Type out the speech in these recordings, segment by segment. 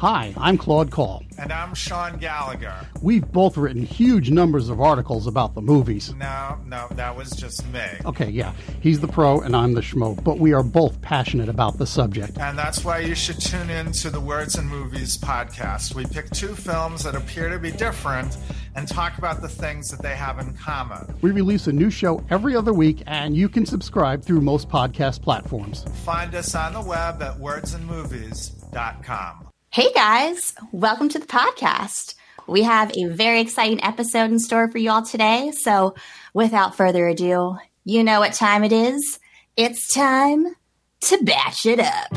Hi, I'm Claude Call. And I'm Sean Gallagher. We've both written huge numbers of articles about the movies. No, no, that was just me. Okay, yeah. He's the pro and I'm the schmo, but we are both passionate about the subject. And that's why you should tune in to the Words and Movies podcast. We pick two films that appear to be different and talk about the things that they have in common. We release a new show every other week, and you can subscribe through most podcast platforms. Find us on the web at wordsandmovies.com. Hey guys, welcome to the podcast. We have a very exciting episode in store for you all today. So, without further ado, you know what time it is. It's time to batch it up.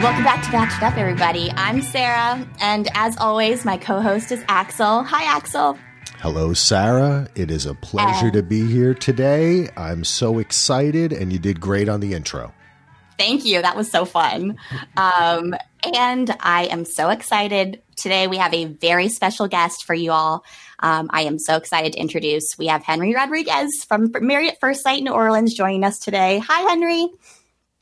Welcome back to Batch It Up, everybody. I'm Sarah, and as always, my co host is Axel. Hi, Axel. Hello, Sarah. It is a pleasure to be here today. I'm so excited, and you did great on the intro. Thank you. That was so fun. Um, and I am so excited. Today, we have a very special guest for you all. Um, I am so excited to introduce. We have Henry Rodriguez from Married at First Sight New Orleans joining us today. Hi, Henry.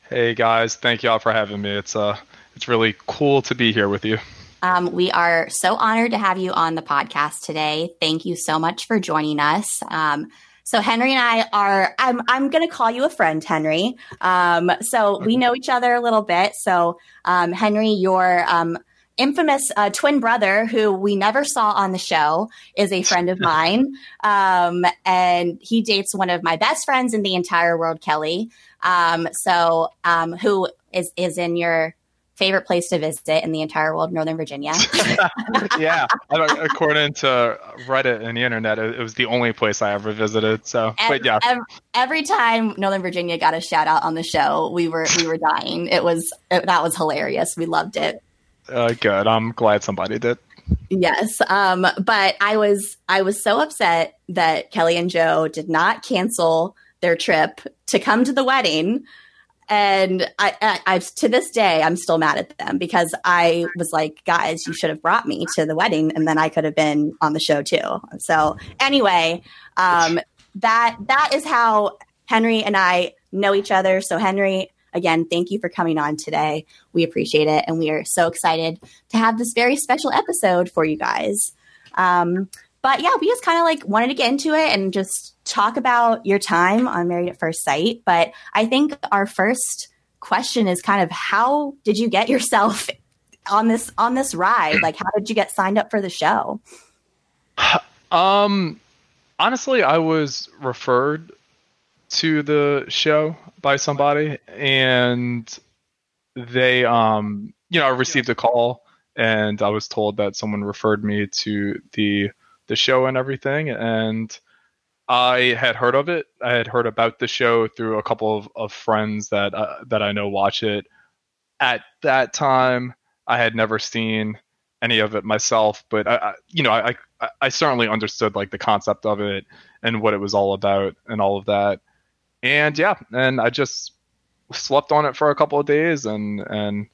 Hey guys, thank y'all for having me. It's uh, it's really cool to be here with you. Um, we are so honored to have you on the podcast today. Thank you so much for joining us. Um, so Henry and I are I'm I'm gonna call you a friend, Henry. Um, so we know each other a little bit. So um, Henry, your um, infamous uh, twin brother, who we never saw on the show, is a friend of mine, um, and he dates one of my best friends in the entire world, Kelly. Um, so um, who is is in your favorite place to visit in the entire world, Northern Virginia. yeah, according to Reddit and the internet, it was the only place I ever visited. So, every, but yeah, every, every, time Northern Virginia got a shout out on the show, we were we were dying. It was it, that was hilarious. We loved it. Uh, good. I'm glad somebody did. Yes, um, but I was I was so upset that Kelly and Joe did not cancel their trip to come to the wedding and I, I, I've to this day I'm still mad at them because I was like, guys, you should have brought me to the wedding, and then I could have been on the show too. So anyway, um, that that is how Henry and I know each other. So Henry, again, thank you for coming on today. We appreciate it, and we are so excited to have this very special episode for you guys. Um, but yeah, we just kind of like wanted to get into it and just talk about your time on Married at First Sight. But I think our first question is kind of how did you get yourself on this on this ride? Like how did you get signed up for the show? Um honestly, I was referred to the show by somebody and they um you know, I received a call and I was told that someone referred me to the the show and everything. And I had heard of it. I had heard about the show through a couple of, of friends that uh, that I know watch it. At that time, I had never seen any of it myself, but I, I you know, I, I, I certainly understood like the concept of it and what it was all about and all of that. And yeah, and I just slept on it for a couple of days and and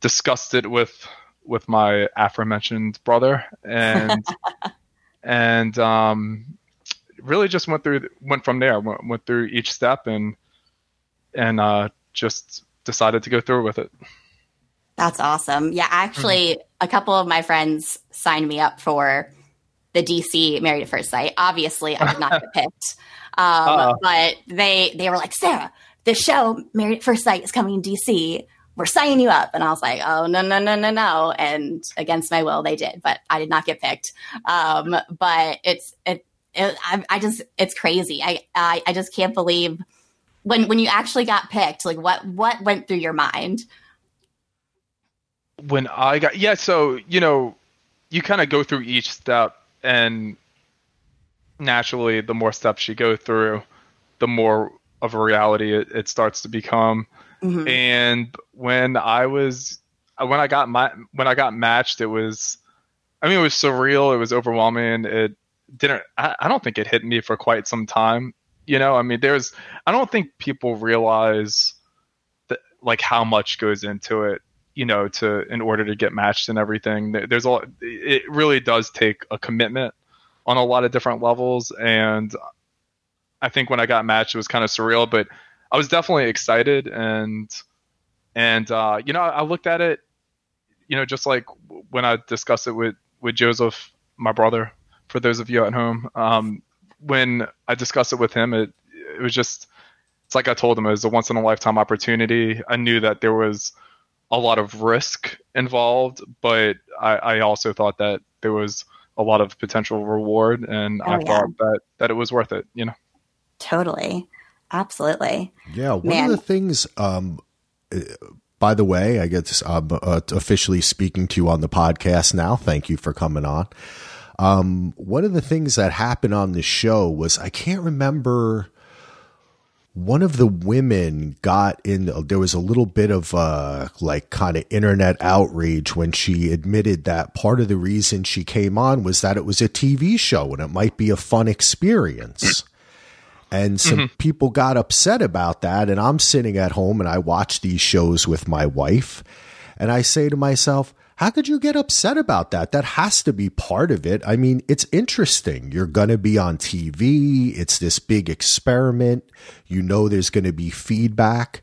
discussed it with with my aforementioned brother and and um, really just went through went from there went, went through each step and and uh, just decided to go through with it that's awesome yeah actually mm-hmm. a couple of my friends signed me up for the dc married at first sight obviously i did not get picked um, but they they were like sarah the show married at first sight is coming to dc we're signing you up. And I was like, oh, no, no, no, no, no. And against my will, they did, but I did not get picked. Um, but it's, it, it I, I, just, it's crazy. I, I, I just can't believe when, when you actually got picked, like what, what went through your mind? When I got, yeah. So, you know, you kind of go through each step and naturally the more steps you go through, the more of a reality it, it starts to become. Mm-hmm. And when I was when I got my when I got matched, it was I mean it was surreal. It was overwhelming. It didn't. I, I don't think it hit me for quite some time. You know, I mean, there's. I don't think people realize that like how much goes into it. You know, to in order to get matched and everything. There's a. It really does take a commitment on a lot of different levels, and I think when I got matched, it was kind of surreal, but I was definitely excited and and uh, you know I looked at it you know, just like when I discussed it with with Joseph, my brother, for those of you at home, um, when I discussed it with him, it it was just it's like I told him it was a once in a lifetime opportunity. I knew that there was a lot of risk involved, but I, I also thought that there was a lot of potential reward, and Oh, I yeah. thought that that it was worth it. You know. Totally. Absolutely. Yeah, one Man. of the things. Um, uh, by the way, I guess I'm uh, officially speaking to you on the podcast now. Thank you for coming on. Um, one of the things that happened on the show was I can't remember. One of the women got in. There was a little bit of uh, like kind of internet outrage when she admitted that part of the reason she came on was that it was a TV show and it might be a fun experience and some people got upset about that and i'm sitting at home and i watch these shows with my wife and i say to myself how could you get upset about that? That has to be part of it. I mean it's interesting. You're going to be on tv it's this big experiment. You know there's going to be feedback.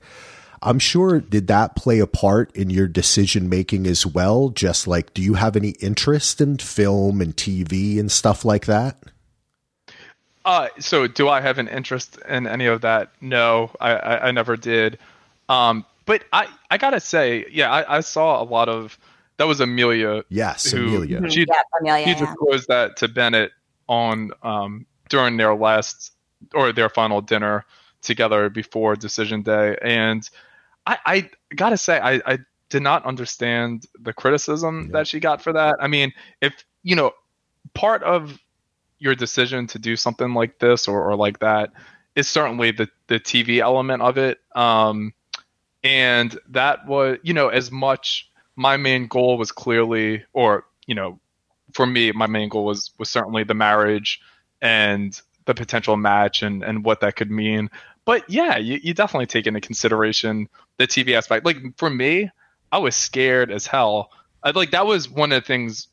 I'm sure did that play a part in your decision making as well? Just like do you have any interest in film and tv and stuff like that? Uh, so do I have an interest in any of that? No, I, I, I never did. Um, but I, I gotta say, yeah, I, I saw a lot of that was Amelia. yes who- amelia She, yeah, Amelia. she yeah. disclosed that to Bennett on um, during their last or their final dinner together before decision day, and I, I gotta say, I, I did not understand the criticism Yeah. that she got for that. I mean, if you know, part of your decision to do something like this or, or like that is certainly the the TV element of it. Um, and that was, you know, as much my main goal was clearly, or you know, for me, my main goal was was certainly the marriage and the potential match and and what that could mean. But yeah, you, you definitely take into consideration the TV aspect. Like for me, I was scared as hell. I, like that was one of the things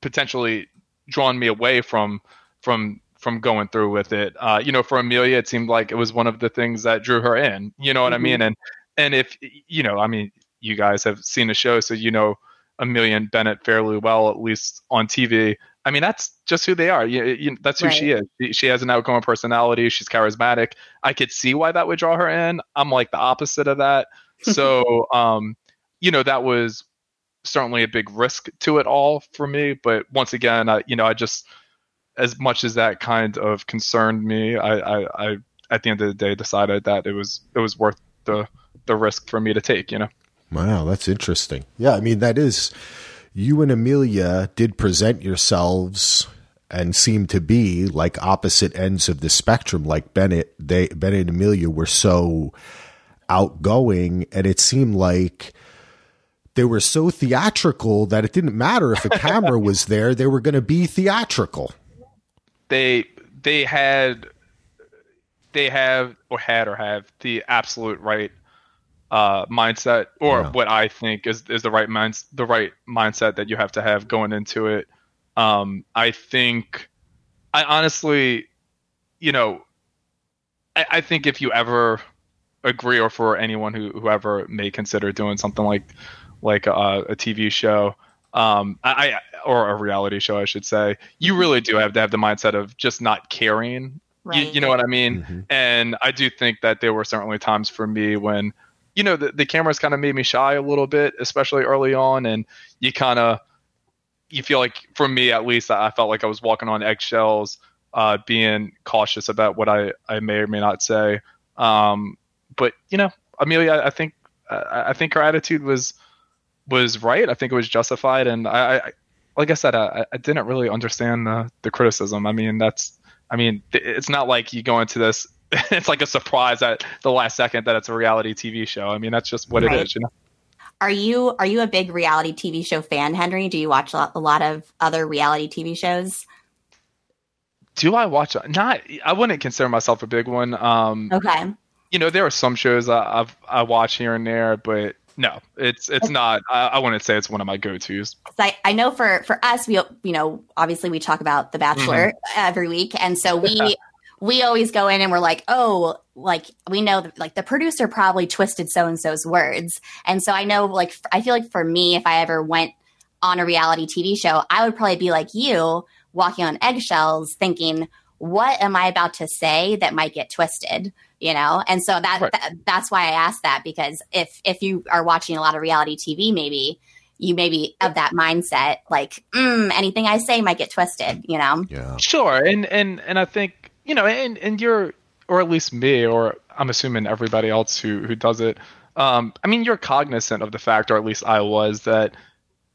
potentially drawn me away from from from going through with it. Uh, you know, for Amelia, it seemed like it was one of the things that drew her in. You know what I mean? And and if you know, I mean, you guys have seen the show, so you know Amelia and Bennett fairly well, at least on TV. I mean, that's just who they are. You, you, that's who she is. She- She has an outgoing personality. She's charismatic. I could see why that would draw her in. I'm like the opposite of that. So, um, you know, that was certainly a big risk to it all for me. But once again, I, you know, I just, as much as that kind of concerned me, I, I, I, at the end of the day, decided that it was, it was worth the, the risk for me to take. You know. Wow, that's interesting. Yeah, I mean that is you and Amelia did present yourselves and seem to be like opposite ends of the spectrum. Like Bennett, they Bennett and Amelia were so outgoing, and it seemed like they were so theatrical that it didn't matter if a camera was there; they were going to be theatrical. they they had they have or had or have the absolute right uh, mindset or Yeah. what I think is is the right minds the right mindset that you have to have going into it. Um, I think I honestly, you know, I, I think if you ever agree or for anyone who whoever may consider doing something like like a, a TV show um I, I or a reality show I should say you really do have to have the mindset of just not caring you, Right. you know what I mean Mhm. and I do think that there were certainly times for me when you know the, the cameras kind of made me shy a little bit especially early on and you kind of you feel like for me at least I felt like I was walking on eggshells uh being cautious about what I I may or may not say. Um but you know Amelia I think I, I think her attitude was was right. I think it was justified and I, I like I said I, I didn't really understand the the criticism. I mean that's I mean it's not like you go into this it's like a surprise at the last second that it's a reality TV show I mean that's just what Right. it is you know Are you are you a big reality TV show fan, Henry? Do you watch a lot, a lot of other reality TV shows? do I watch not I wouldn't consider myself a big one um Okay. you know there are some shows I, I've I watch here and there but no it's it's not I, I wouldn't say it's one of my go tos. I, I know for for us we you know obviously we talk about the bachelor every week and so we we always go in and we're like, oh, like we know that like the producer probably twisted so and so's words. And so I know like I feel like for me, if I ever went on a reality TV show, I would probably be like you, walking on eggshells, thinking, what am I about to say that might get twisted? You know, and so that, Right. that that's why I asked that because if if you are watching a lot of reality TV, maybe you maybe of that mindset, like mm, anything I say might get twisted. You know, Yeah. Sure, and and and I think you know, and and you're, or at least me, or I'm assuming everybody else who who does it. Um, I mean, you're cognizant of the fact, or at least I was, that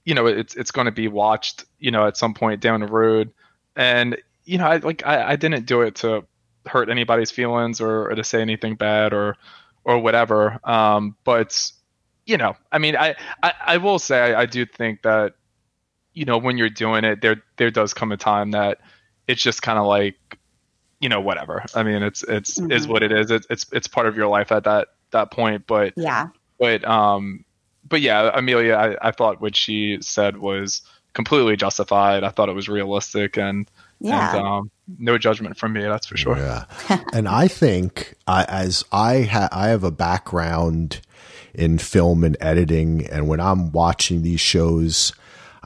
you know it's it's going to be watched, you know, at some point down the road, and you know, I like I, I didn't do it to hurt anybody's feelings or, or to say anything bad or or whatever. Um, but you know, I mean, I I, I will say I, I do think that you know when you're doing it, there there does come a time that it's just kind of like you know whatever i mean it's it's is Mhm. what it is it's, it's it's part of your life at that that point but yeah, but um but yeah amelia I, I thought what she said was completely justified i thought it was realistic and yeah. and um no judgment from me that's for sure Yeah. and I think I, as I ha- I have a background in film and editing, and when I'm watching these shows,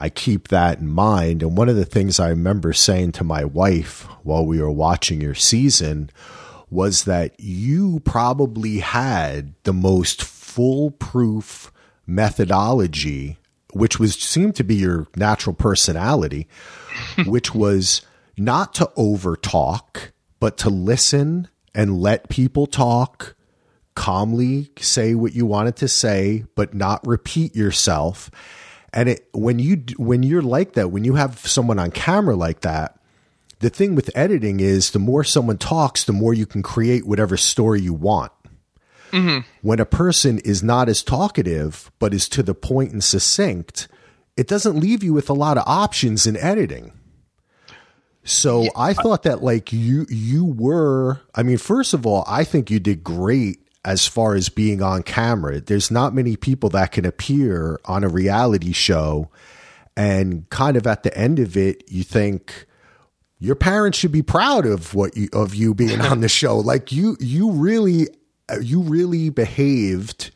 I keep that in mind. And one of the things I remember saying to my wife while we were watching your season was that you probably had the most foolproof methodology, which was seemed to be your natural personality, which was not to over talk, but to listen and let people talk, calmly say what you wanted to say, but not repeat yourself. And it, when you when you're like that, when you have someone on camera like that, the thing with editing is the more someone talks, the more you can create whatever story you want. Mm-hmm. When a person is not as talkative, but is to the point and succinct, it doesn't leave you with a lot of options in editing. So I thought that like you you were I mean first of all I think you did great as far as being on camera. There's not many people that can appear on a reality show and kind of at the end of it you think your parents should be proud of what you of you being on the show. Like you you really you really behaved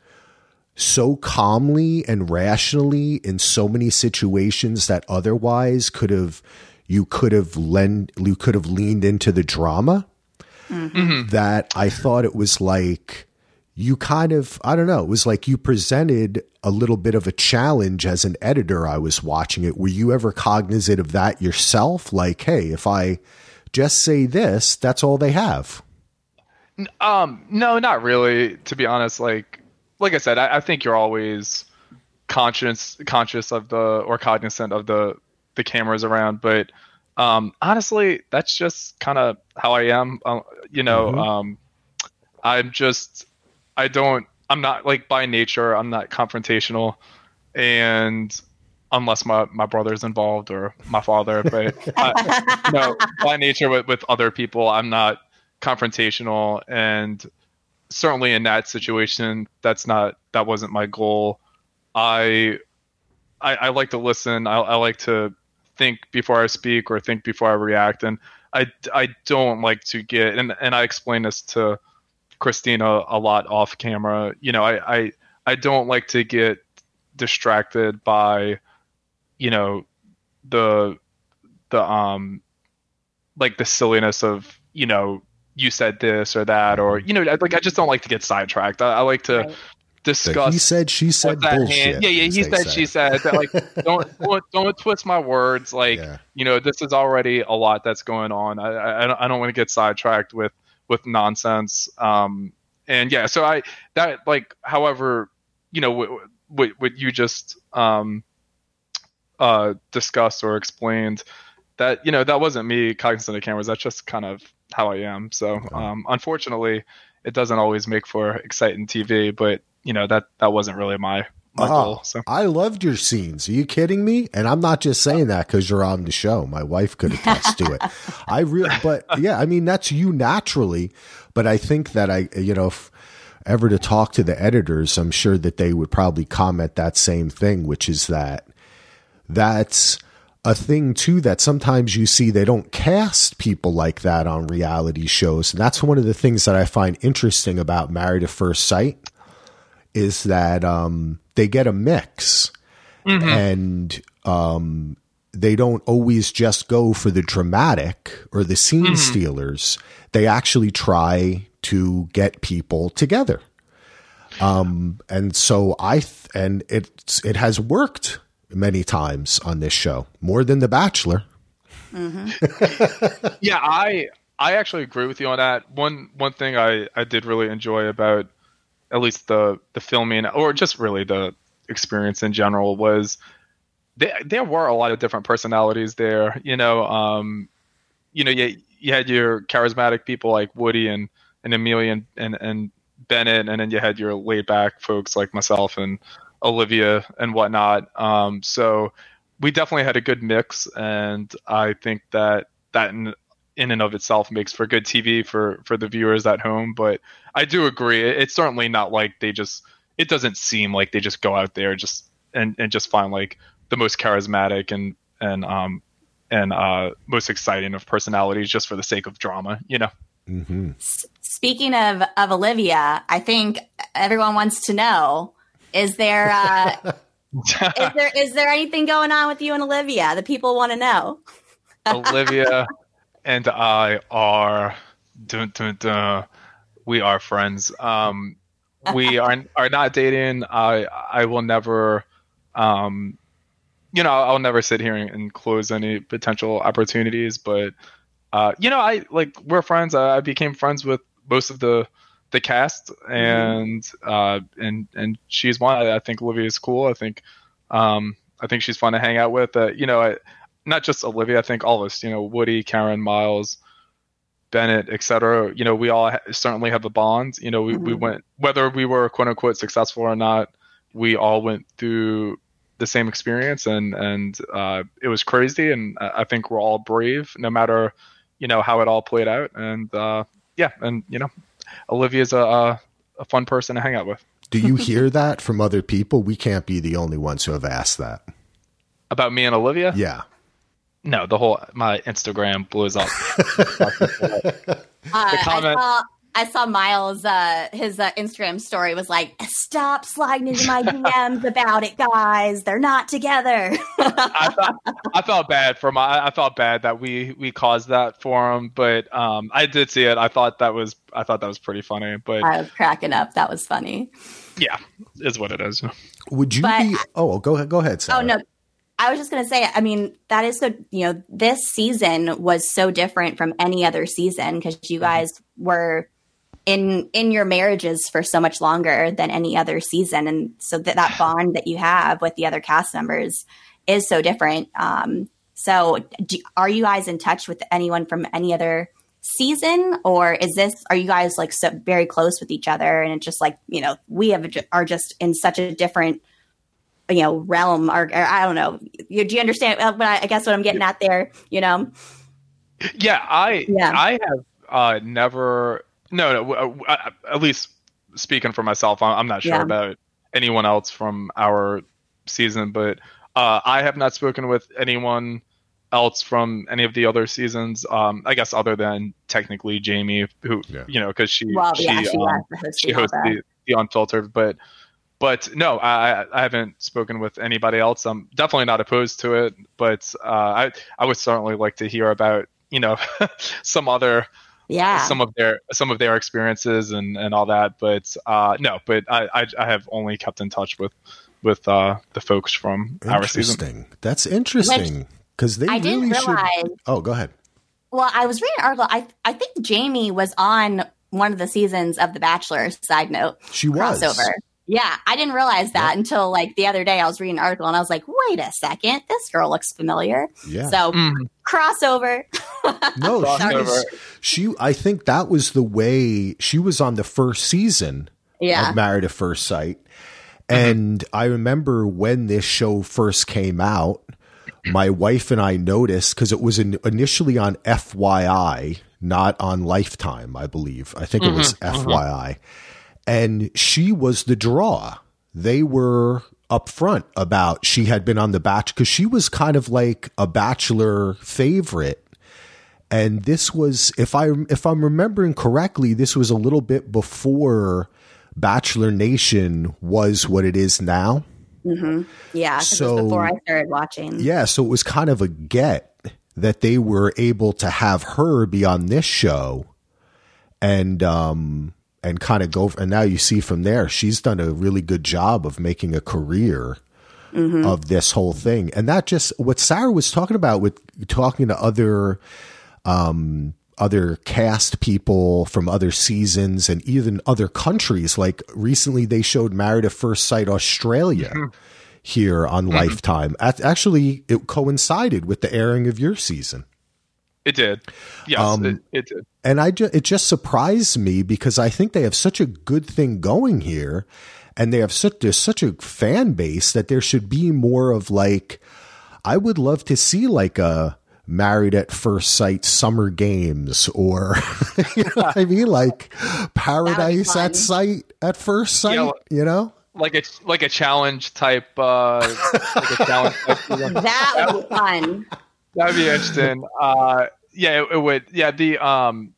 so calmly and rationally in so many situations that otherwise could have you could have lend you could have leaned into the drama mm-hmm. that I thought it was like you kind of I don't know it was like you presented a little bit of a challenge as an editor I was watching it were you ever cognizant of that yourself like hey if I just say this that's all they have Um, no, not really. To be honest, like like I said, I, I think you're always conscious conscious of the or cognizant of the the cameras around, but um, honestly, that's just kind of how I am. Uh, you know, Mhm. um, I'm just I don't I'm not like by nature I'm not confrontational, and unless my my brother's involved or my father, but I, no, by nature with, with other people, I'm not confrontational, and certainly in that situation, that's not that wasn't my goal. I I, I like to listen. I, I like to think before I speak or think before I react, and I I don't like to get and and I explain this to Christina a lot off camera. You know, I I, I don't like to get distracted by you know the the um like the silliness of you know you said this or that or you know like I just don't like to get sidetracked. I, I like to Right. The discuss. he said she said what's bullshit hand. Yeah, yeah. He they said, she said. That, like, don't, don't don't twist my words. Like, Yeah. you know, this is already a lot that's going on. I I, I I don't want to get sidetracked with with nonsense. Um, and yeah, so I that like, however, you know, what what, what you just um uh discussed or explained that you know that wasn't me cognizant of cameras. That's just kind of how i am. So um unfortunately it doesn't always make for exciting tv but you know that that wasn't really my Ah, goal so I loved your scenes. Are you kidding me? And I'm not just saying that because you're on the show. My wife could attest to it. I really, but yeah, I mean that's you naturally. But I think that I, you know, if ever to talk to the editors, I'm sure that they would probably comment that same thing, which is that that's a thing too that sometimes you see they don't cast people like that on reality shows. And that's one of the things that I find interesting about Married at First Sight is that um, they get a mix and um, they don't always just go for the dramatic or the scene stealers. They actually try to get people together. Um, and so I th- and it it has worked many times on this show more than The Bachelor. yeah, I I actually agree with you on that. One one thing I I did really enjoy about at least the the filming or just really the experience in general was there there were a lot of different personalities there. You know, um, you know, you you had your charismatic people like Woody and and Amelia and and, and Bennett, and then you had your laid back folks like myself and Olivia and whatnot. Um, so we definitely had a good mix, and I think that that in and of itself makes for good TV for for the viewers at home. But I do agree, it's certainly not like they just. It doesn't seem like they just go out there just and and just find like the most charismatic and and um and uh most exciting of personalities just for the sake of drama, you know. hmm Speaking of of Olivia, I think everyone wants to know: is there uh, is there is there anything going on with you and Olivia? The people want to know. Olivia and I are dun, dun, dun, we are friends. Um, we are are not dating. I I will never, um, you know, I'll never sit here and, close any potential opportunities. But uh, you know, I like we're friends. I, I became friends with most of the the cast, and uh, and and she's one. I, I think Olivia is cool. I think um, I think she's fun to hang out with. Uh, you know, I, not just Olivia. I think all of us. You know, Woody, Karen, Miles, Bennett, etc. You know, we all ha- certainly have a bond. You know, we, we Mhm. went whether we were quote unquote successful or not. We all went through the same experience, and and uh, it was crazy. And I I think we're all brave, no matter you know how it all played out. And uh, yeah, and you know, Olivia's a, a a fun person to hang out with. Do you hear that from other people? We can't be the only ones who have asked that. About me and Olivia? Yeah. No, the whole my Instagram blows up. Uh, I comment- saw I saw Miles uh, his uh, Instagram story was like, "Stop sliding into my DMs about it, guys. They're not together." I felt, I felt bad for my. I felt bad that we we caused that for him, but um, I did see it. I thought that was I thought that was pretty funny. But I was cracking up. That was funny. yeah, is what it is. Would you But- be? Oh, go ahead. Go ahead. Sarah. Oh no. I was just going to say, I mean, that is so, you know, this season was so different from any other season because you guys were in in your marriages for so much longer than any other season. And so that that bond that you have with the other cast members is so different. Um so do, are you guys in touch with anyone from any other season? Or is this are you guys like so very close with each other? And it's just like, you know, we have are just in such a different you know realm or, or I don't know. You, do you understand? uh, What I, I guess what I'm getting at there, you know? Yeah, I Yeah. I have uh, never no no uh, uh, at least speaking for myself, I'm I'm not sure Yeah. about anyone else from our season, but uh, I have not spoken with anyone else from any of the other seasons. Um, I guess other than technically Jamie, who Yeah. you know because she Well, she, yeah, she um, was the host she hosts the, the unfiltered but but no I, I- I haven't spoken with anybody else i'm definitely not opposed to it but uh, i i would certainly like to hear about you know some other yeah. some of their some of their experiences and and all that but uh no but i i, I have only kept in touch with with uh the folks from our season Interesting. That's interesting because they I really didn't should. realize. Oh, go ahead. Well, I was reading an article. I I think Jamie was on one of the seasons of The Bachelor. Side note, She was. crossover. Yeah, I didn't realize that until like the other day. I was reading an article and I was like, "Wait a second, this girl looks familiar." Yeah. So Mhm. crossover. No, she was. She. I think that was the way she was on the first season Yeah, of Married at First Sight. And I remember when this show first came out, my wife and I noticed because it was in, initially on FYI, not on Lifetime, I believe. I think it was FYI. And she was the draw. They were up front about she had been on the batch because she was kind of like a bachelor favorite and this was if i if i'm remembering correctly this was a little bit before bachelor nation was what it is now Mm-hmm. Yeah, So- before I started watching. yeah so it was kind of a get that they were able to have her be on this show and um and kind of go and now you see from there she's done a really good job of making a career mm-hmm. of this whole thing. And that just what sarah was talking about with talking to other um other cast people from other seasons and even other countries. Like recently they showed married at first sight australia mm-hmm. here on mm-hmm. lifetime. Actually it coincided with the airing of your season It did. Yes, Um, it, it did. and I ju- it just surprised me because I think they have such a good thing going here, and they have such there's such a fan base that there should be more of like I would love to see like a married at first sight summer games or you know what I mean like paradise at sight at first sight Yeah, you know Like a like a challenge type. Uh, like a challenge type deal. That would be fun. That'd be interesting. Uh, yeah, it, it would. Yeah, the um,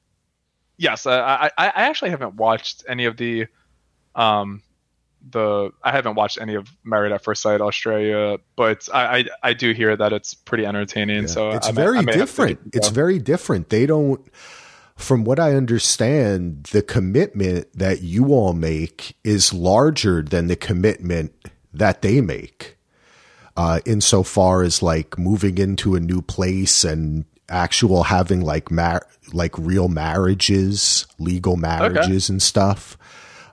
yes, uh, I I I actually haven't watched any of the um the I haven't watched any of Married at First Sight Australia, but I I, I do hear that it's pretty entertaining. So it's I very may different. give it a It's very different. They don't, from what I understand, the commitment that you all make is larger than the commitment that they make. Uh, insofar as like moving into a new place and actual having like mar- like real marriages, legal marriages and stuff.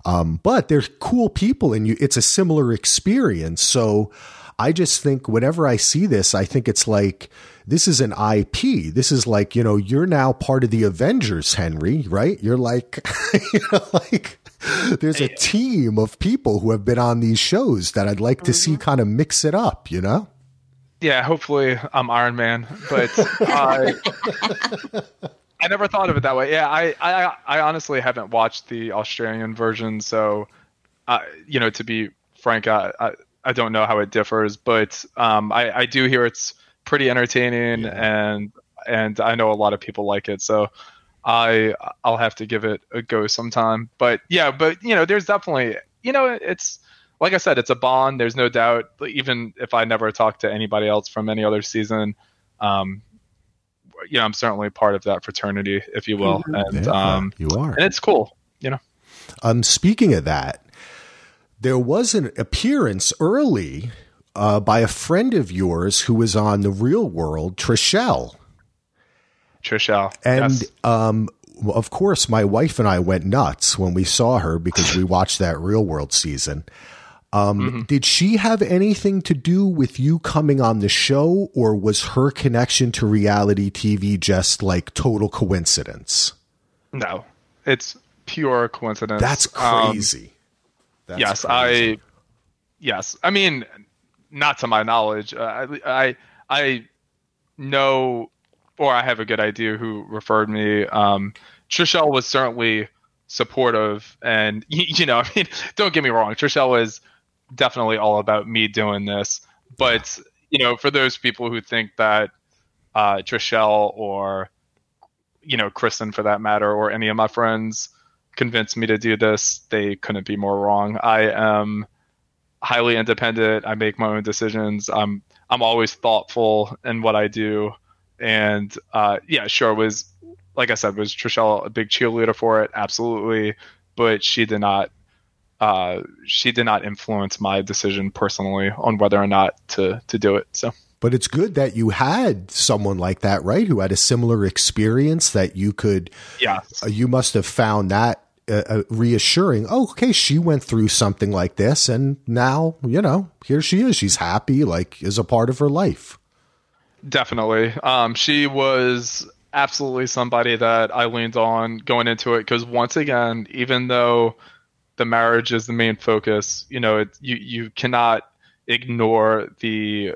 Um, but they're cool people and you, it's a similar experience. So I just think whenever I see this, I think it's like, this is an IP. This is like, you know, you're now part of the Avengers, Henry, right? You're like, you know, like there's a team of people who have been on these shows that I'd like to see kind of mix it up, you know? Yeah, hopefully I'm Iron Man, but I I never thought of it that way. Yeah, I I, I honestly haven't watched the Australian version, so uh, you know, to be frank, I, I I don't know how it differs, but um, I I do hear it's pretty entertaining, and and I know a lot of people like it, so. I I'll have to give it a go sometime. But yeah, but you know, there's definitely you know, it's like I said, it's a bond. There's no doubt. Even if I never talk to anybody else from any other season, um, you know, I'm certainly part of that fraternity, if you will, and Yeah, um, you are. and it's cool. You know, Um, speaking of that, there was an appearance early uh, by a friend of yours who was on the Real World, Trishelle. Trishelle. And yes. um, of course, my wife and I went nuts when we saw her because we watched that Real World season. Um, Mm-hmm. Did she have anything to do with you coming on the show, or was her connection to reality TV just like total coincidence? no, it's pure coincidence. That's Um, crazy. That's yes, crazy. I. Yes, I mean, not to my knowledge. Uh, I, I I know, or I have a good idea who referred me. Um, Trishelle was certainly supportive, and you know, I mean, don't get me wrong. Trishelle was definitely all about me doing this, but you know, for those people who think that uh, Trishelle or you know Kristen, for that matter, or any of my friends convinced me to do this, they couldn't be more wrong. I am highly independent. I make my own decisions. I'm I'm always thoughtful in what I do, and uh, yeah, sure was like I said, was Trishelle a big cheerleader for it? Absolutely, but she did not. Uh, she did not influence my decision personally on whether or not to to do it. So But it's good that you had someone like that, right? Who had a similar experience that you could, yeah, uh, you must have found that uh, uh, reassuring. Oh, okay, she went through something like this, and now, you know, here she is. She's happy, like, is a part of her life. Definitely. Um, she was absolutely somebody that I leaned on going into it because once again, even though the marriage is the main focus, you know, it, you you cannot ignore the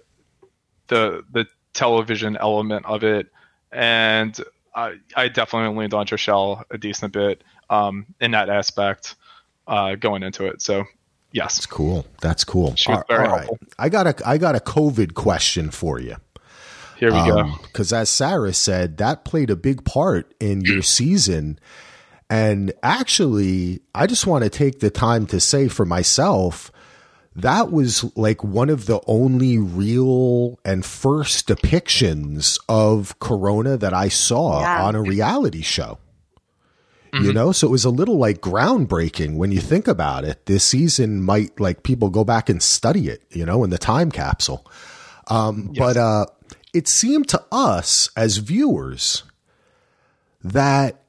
the the television element of it, and I I definitely leaned on Trishelle a decent bit um, in that aspect uh, going into it. So Yes. That's cool. That's cool. Was very helpful. I got a I got a COVID question for you. Here we go. Because as Sarah said, that played a big part in your season. And actually, I just want to take the time to say for myself, that was like one of the only real and first depictions of Corona that I saw Yeah. on a reality show. You know, so it was a little like groundbreaking when you think about it. This season might like people go back and study it, you know, in the time capsule. Um, But uh, it seemed to us as viewers that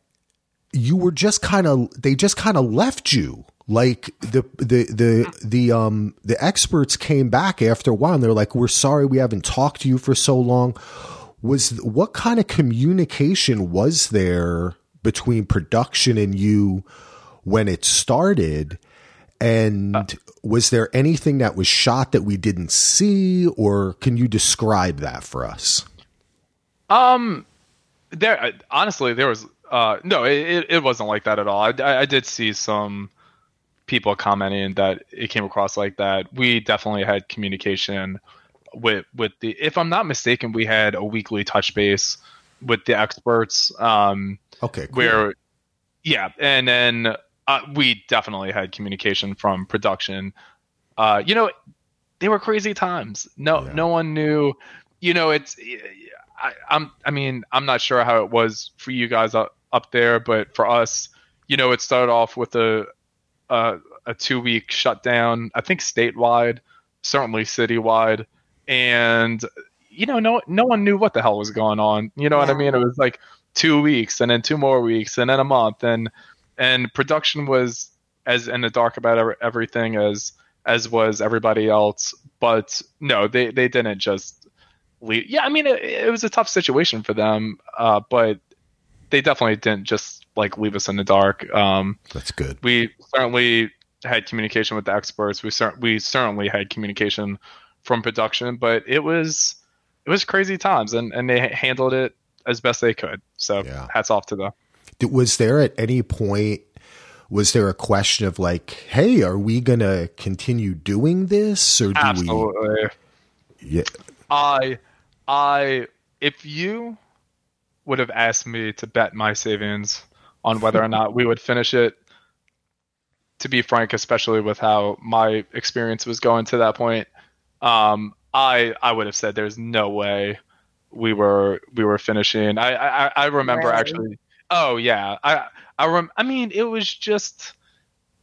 you were just kind of they just kind of left you. Like the the the the um the experts came back after a while and they're like we're sorry we haven't talked to you for so long. Was what kind of communication was there between production and you when it started and was there anything that was shot that we didn't see or can you describe that for us Um, there uh, honestly there was uh no it, it, wasn't like that at all. I, I I did see some people commenting that it came across like that. We definitely had communication with with the if I'm not mistaken we had a weekly touch base with the experts um okay cool. where yeah and then uh, we definitely had communication from production. Uh you know they were crazy times. No Yeah. no one knew. You know it's I, i'm i mean i'm not sure how it was for you guys up, up there but for us you know it started off with a a, a two week shutdown i think statewide certainly citywide. And you know no no one knew what the hell was going on. You know what i mean? It was like two weeks and then two more weeks and then a month and and production was as in the dark about everything as as was everybody else but no they they didn't just leave yeah i mean it, it was a tough situation for them uh but they definitely didn't just like leave us in the dark um that's good we certainly had communication with the experts. We cer- we certainly had communication from production, but it was it was crazy times, and and they handled it as best they could. So Yeah. hats off to them. Did- was there at any point was there a question of like hey are we gonna continue doing this or do Absolutely. we yeah I I if you would have asked me to bet my savings on whether or not we would finish it to be frank especially with how my experience was going to that point um I I would have said there's no way we were we were finishing I I, I remember Really? actually oh yeah I I rem- I mean it was just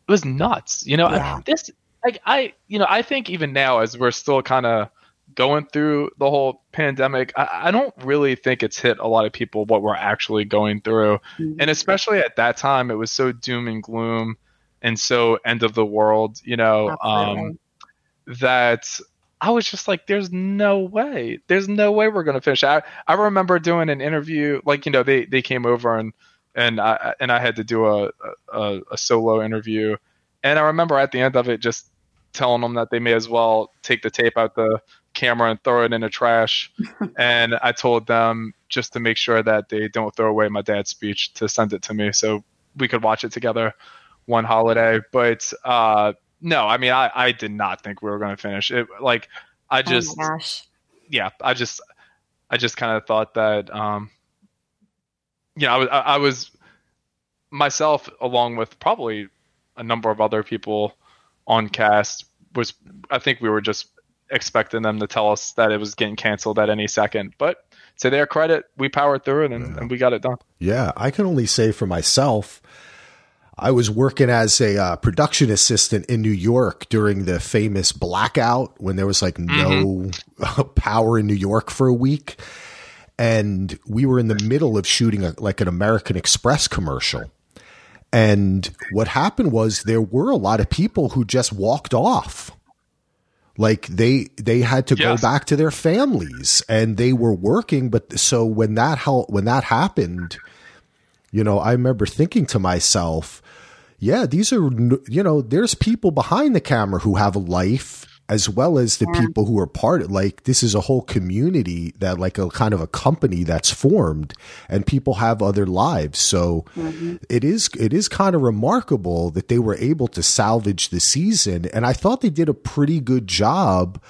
it was nuts you know Yeah. this like I you know I think even now as we're still kind of going through the whole pandemic, I, I don't really think it's hit a lot of people what we're actually going through. And especially at that time, it was so doom and gloom and so end of the world, you know, um, that I was just like, there's no way, there's no way we're going to finish. I, I remember doing an interview, like, you know, they, they came over and, and I, and I had to do a, a, a solo interview. And I remember at the end of it, just telling them that they may as well take the tape out the camera and throw it in the trash. and I told them just to make sure that they don't throw away my dad's speech to send it to me so we could watch it together one holiday. But uh, no, I mean, I, I did not think we were going to finish it. Like, I just, oh gosh. yeah, I just, I just kind of thought that, um, you know, I was, I, I was myself along with probably a number of other people on cast was, I think we were just expecting them to tell us that it was getting canceled at any second. But to their credit, we powered through it and, and we got it done. Yeah, I can only say for myself, I was working as a uh, production assistant in New York during the famous blackout when there was like no power in New York for a week. And we were in the middle of shooting a, like an American Express commercial. And what happened was there were a lot of people who just walked off. Like they they had to Yes. go back to their families and they were working but so when that hel- when that happened you know, I remember thinking to myself, yeah, these are, you know, there's people behind the camera who have a life as well as the Yeah. people who are part of like this is a whole community that like a kind of a company that's formed and people have other lives. So it is it is kind of remarkable that they were able to salvage the season. And i thought they did a pretty good job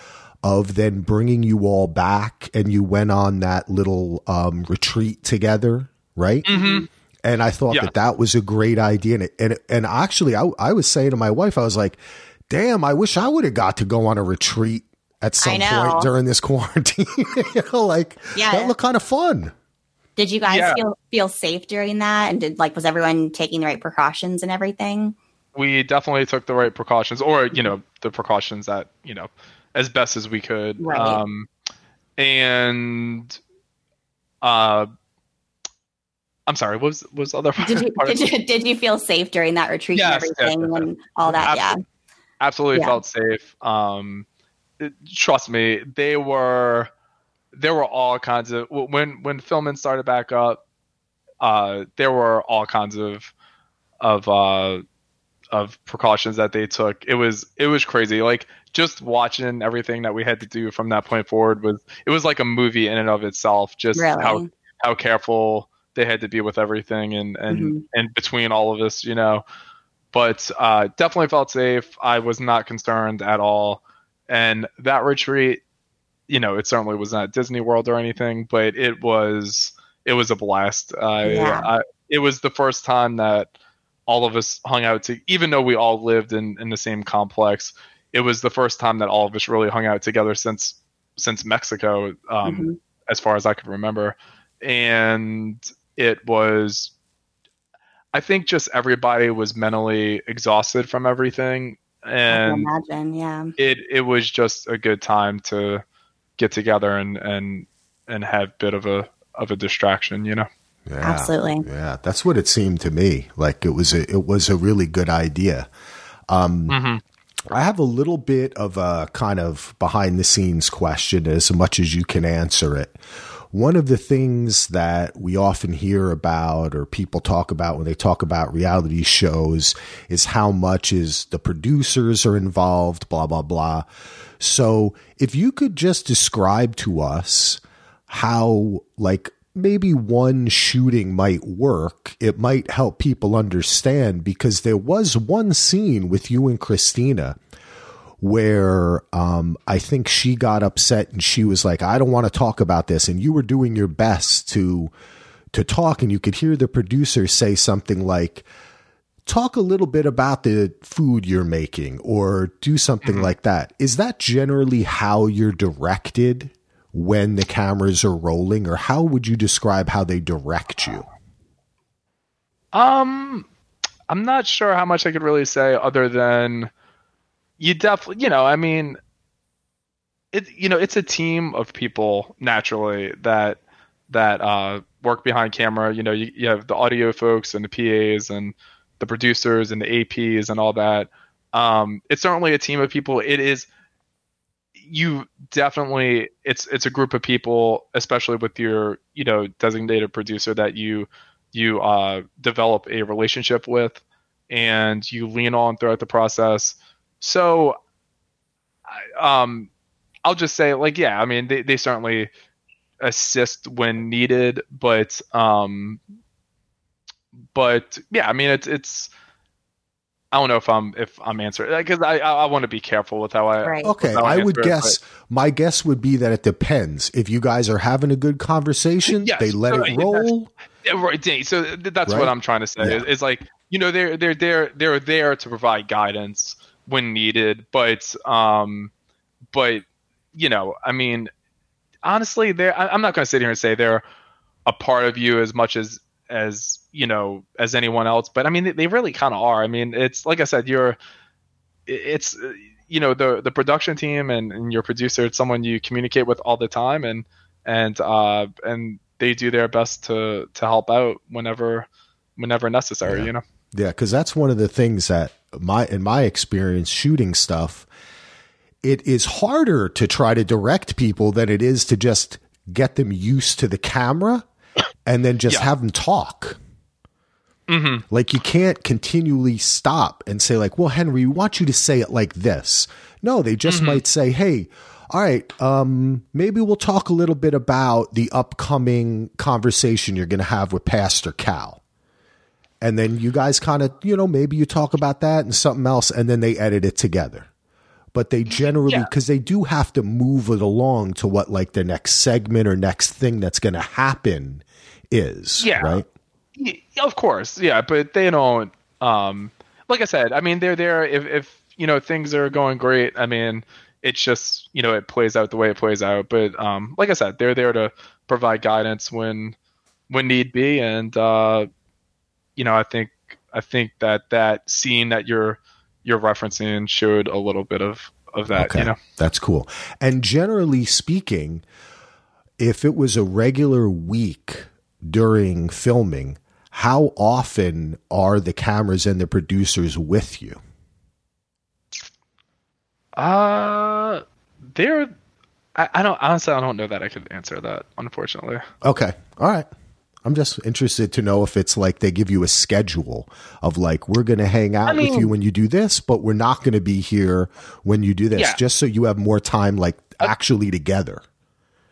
of then bringing you all back and you went on that little um, retreat together right and I thought Yeah. that that was a great idea. And it, and, and actually, I, I was saying to my wife, I was like, "Damn, I wish I would have got to go on a retreat at some point during this quarantine." you know, like Yeah. that looked kind of fun. Did you guys Yeah. feel feel safe during that? And did like was everyone taking the right precautions and everything? we definitely took the right precautions, or you know, the precautions that you know, as best as we could. Right. Um, and uh, I'm sorry. What was what was the other part? Did you part did you did you feel safe during that retreat Yes, and everything yes, and all that? Yeah. Absolutely. absolutely Yeah. felt safe. Um, it- trust me, they were there were all kinds of when when filming started back up. Uh, there were all kinds of of uh, of precautions that they took. It was it was crazy. Like just watching everything that we had to do from that point forward was it was like a movie in and of itself. Just Really? how how careful they had to be with everything and and Mhm. and between all of us, you know. But uh, definitely felt safe. I was not concerned at all. And that retreat, you know, it certainly was not Disney World or anything, but it was it was a blast. I, Yeah. I it was the first time that all of us hung out to even though we all lived in, in the same complex, it was the first time that all of us really hung out together since since Mexico, um, Mhm. as far as I can remember. And it was I think just everybody was mentally exhausted from everything I can and imagine. Yeah. it it was just a good time to get together and and and have a bit of a of a distraction, you know. Yeah. Absolutely. Yeah, that's what it seemed to me. Like it was a it was a really good idea. Mm-hmm. I have a little bit of a kind of behind the scenes question as much as you can answer it. One of the things that we often hear about or people talk about when they talk about reality shows is how much is the producers are involved, blah, blah, blah. So if you could just describe to us how like maybe one shooting might work, it might help people understand because there was one scene with you and Christina where um, I think she got upset and she was like, "I don't want to talk about this," and you were doing your best to to talk, and you could hear the producer say something like. Talk a little bit about the food you're making or do something like that. Is that generally how you're directed when the cameras are rolling, or how would you describe how they direct you? Um, I'm not sure how much I could really say other than you definitely, you know, I mean, it, you know, it's a team of people naturally that that uh, work behind camera. You know, you, you have the audio folks and the PAs and the producers and the APs and all that. Um, it's certainly a team of people. It is you definitely it's it's a group of people, especially with your you know designated producer that you you uh, develop a relationship with and you lean on throughout the process. So, um, I'll just say, like, yeah, I mean, they, they certainly assist when needed, but, um, but yeah, I mean, it's, it's, I don't know if I'm, if I'm answering, because I, I, I want to be careful with how I, Right. Okay, Without I would answer it, guess my guess would be that it depends. If you guys are having a good conversation, Yes, they let so it it- roll. Yeah, right. So that's Right? what I'm trying to say. Yeah. Is, is like you know they're they're they're they're there to provide guidance when needed, but um, but you know, I mean, honestly, they're I- I'm not going to sit here and say they're a part of you as much as as you know as anyone else, but I mean they, they really kind of are. I mean, it's like I said, you're it's you know the the production team and, and your producer it's someone you communicate with all the time and and uh and they do their best to to help out whenever whenever necessary Yeah. you know Yeah, because that's one of the things that my in my experience shooting stuff, it is harder to try to direct people than it is to just get them used to the camera and then just Yeah. have them talk. mm-hmm. Like you can't continually stop and say like, "Well, Henry, we want you to say it like this." No, they just might say, "Hey, all right, um, maybe we'll talk a little bit about the upcoming conversation you're going to have with Pastor Cal." And then you guys kind of, you know, maybe you talk about that and something else, and then they edit it together. But they generally, Yeah. because they do have to move it along to what like the next segment or next thing that's going to happen is. Yeah. Right. Y- Of course, yeah, but they don't. Um, like I said, I mean, they're there if if you know things are going great. I mean, it's just you know it plays out the way it plays out. But um, like I said, they're there to provide guidance when when need be, and uh, you know, I think I think that that scene that you're you're referencing showed a little bit of of that. Okay. You know, That's cool. And generally speaking, if it was a regular week during filming, how often are the cameras and the producers with you? uh, they're. I, I don't honestly. I don't know that I could answer that. Unfortunately. Okay. All right. I'm just interested to know if it's like they give you a schedule of like, we're going to hang out with mean- you when you do this, but we're not going to be here when you do this, Yeah. just so you have more time like actually together.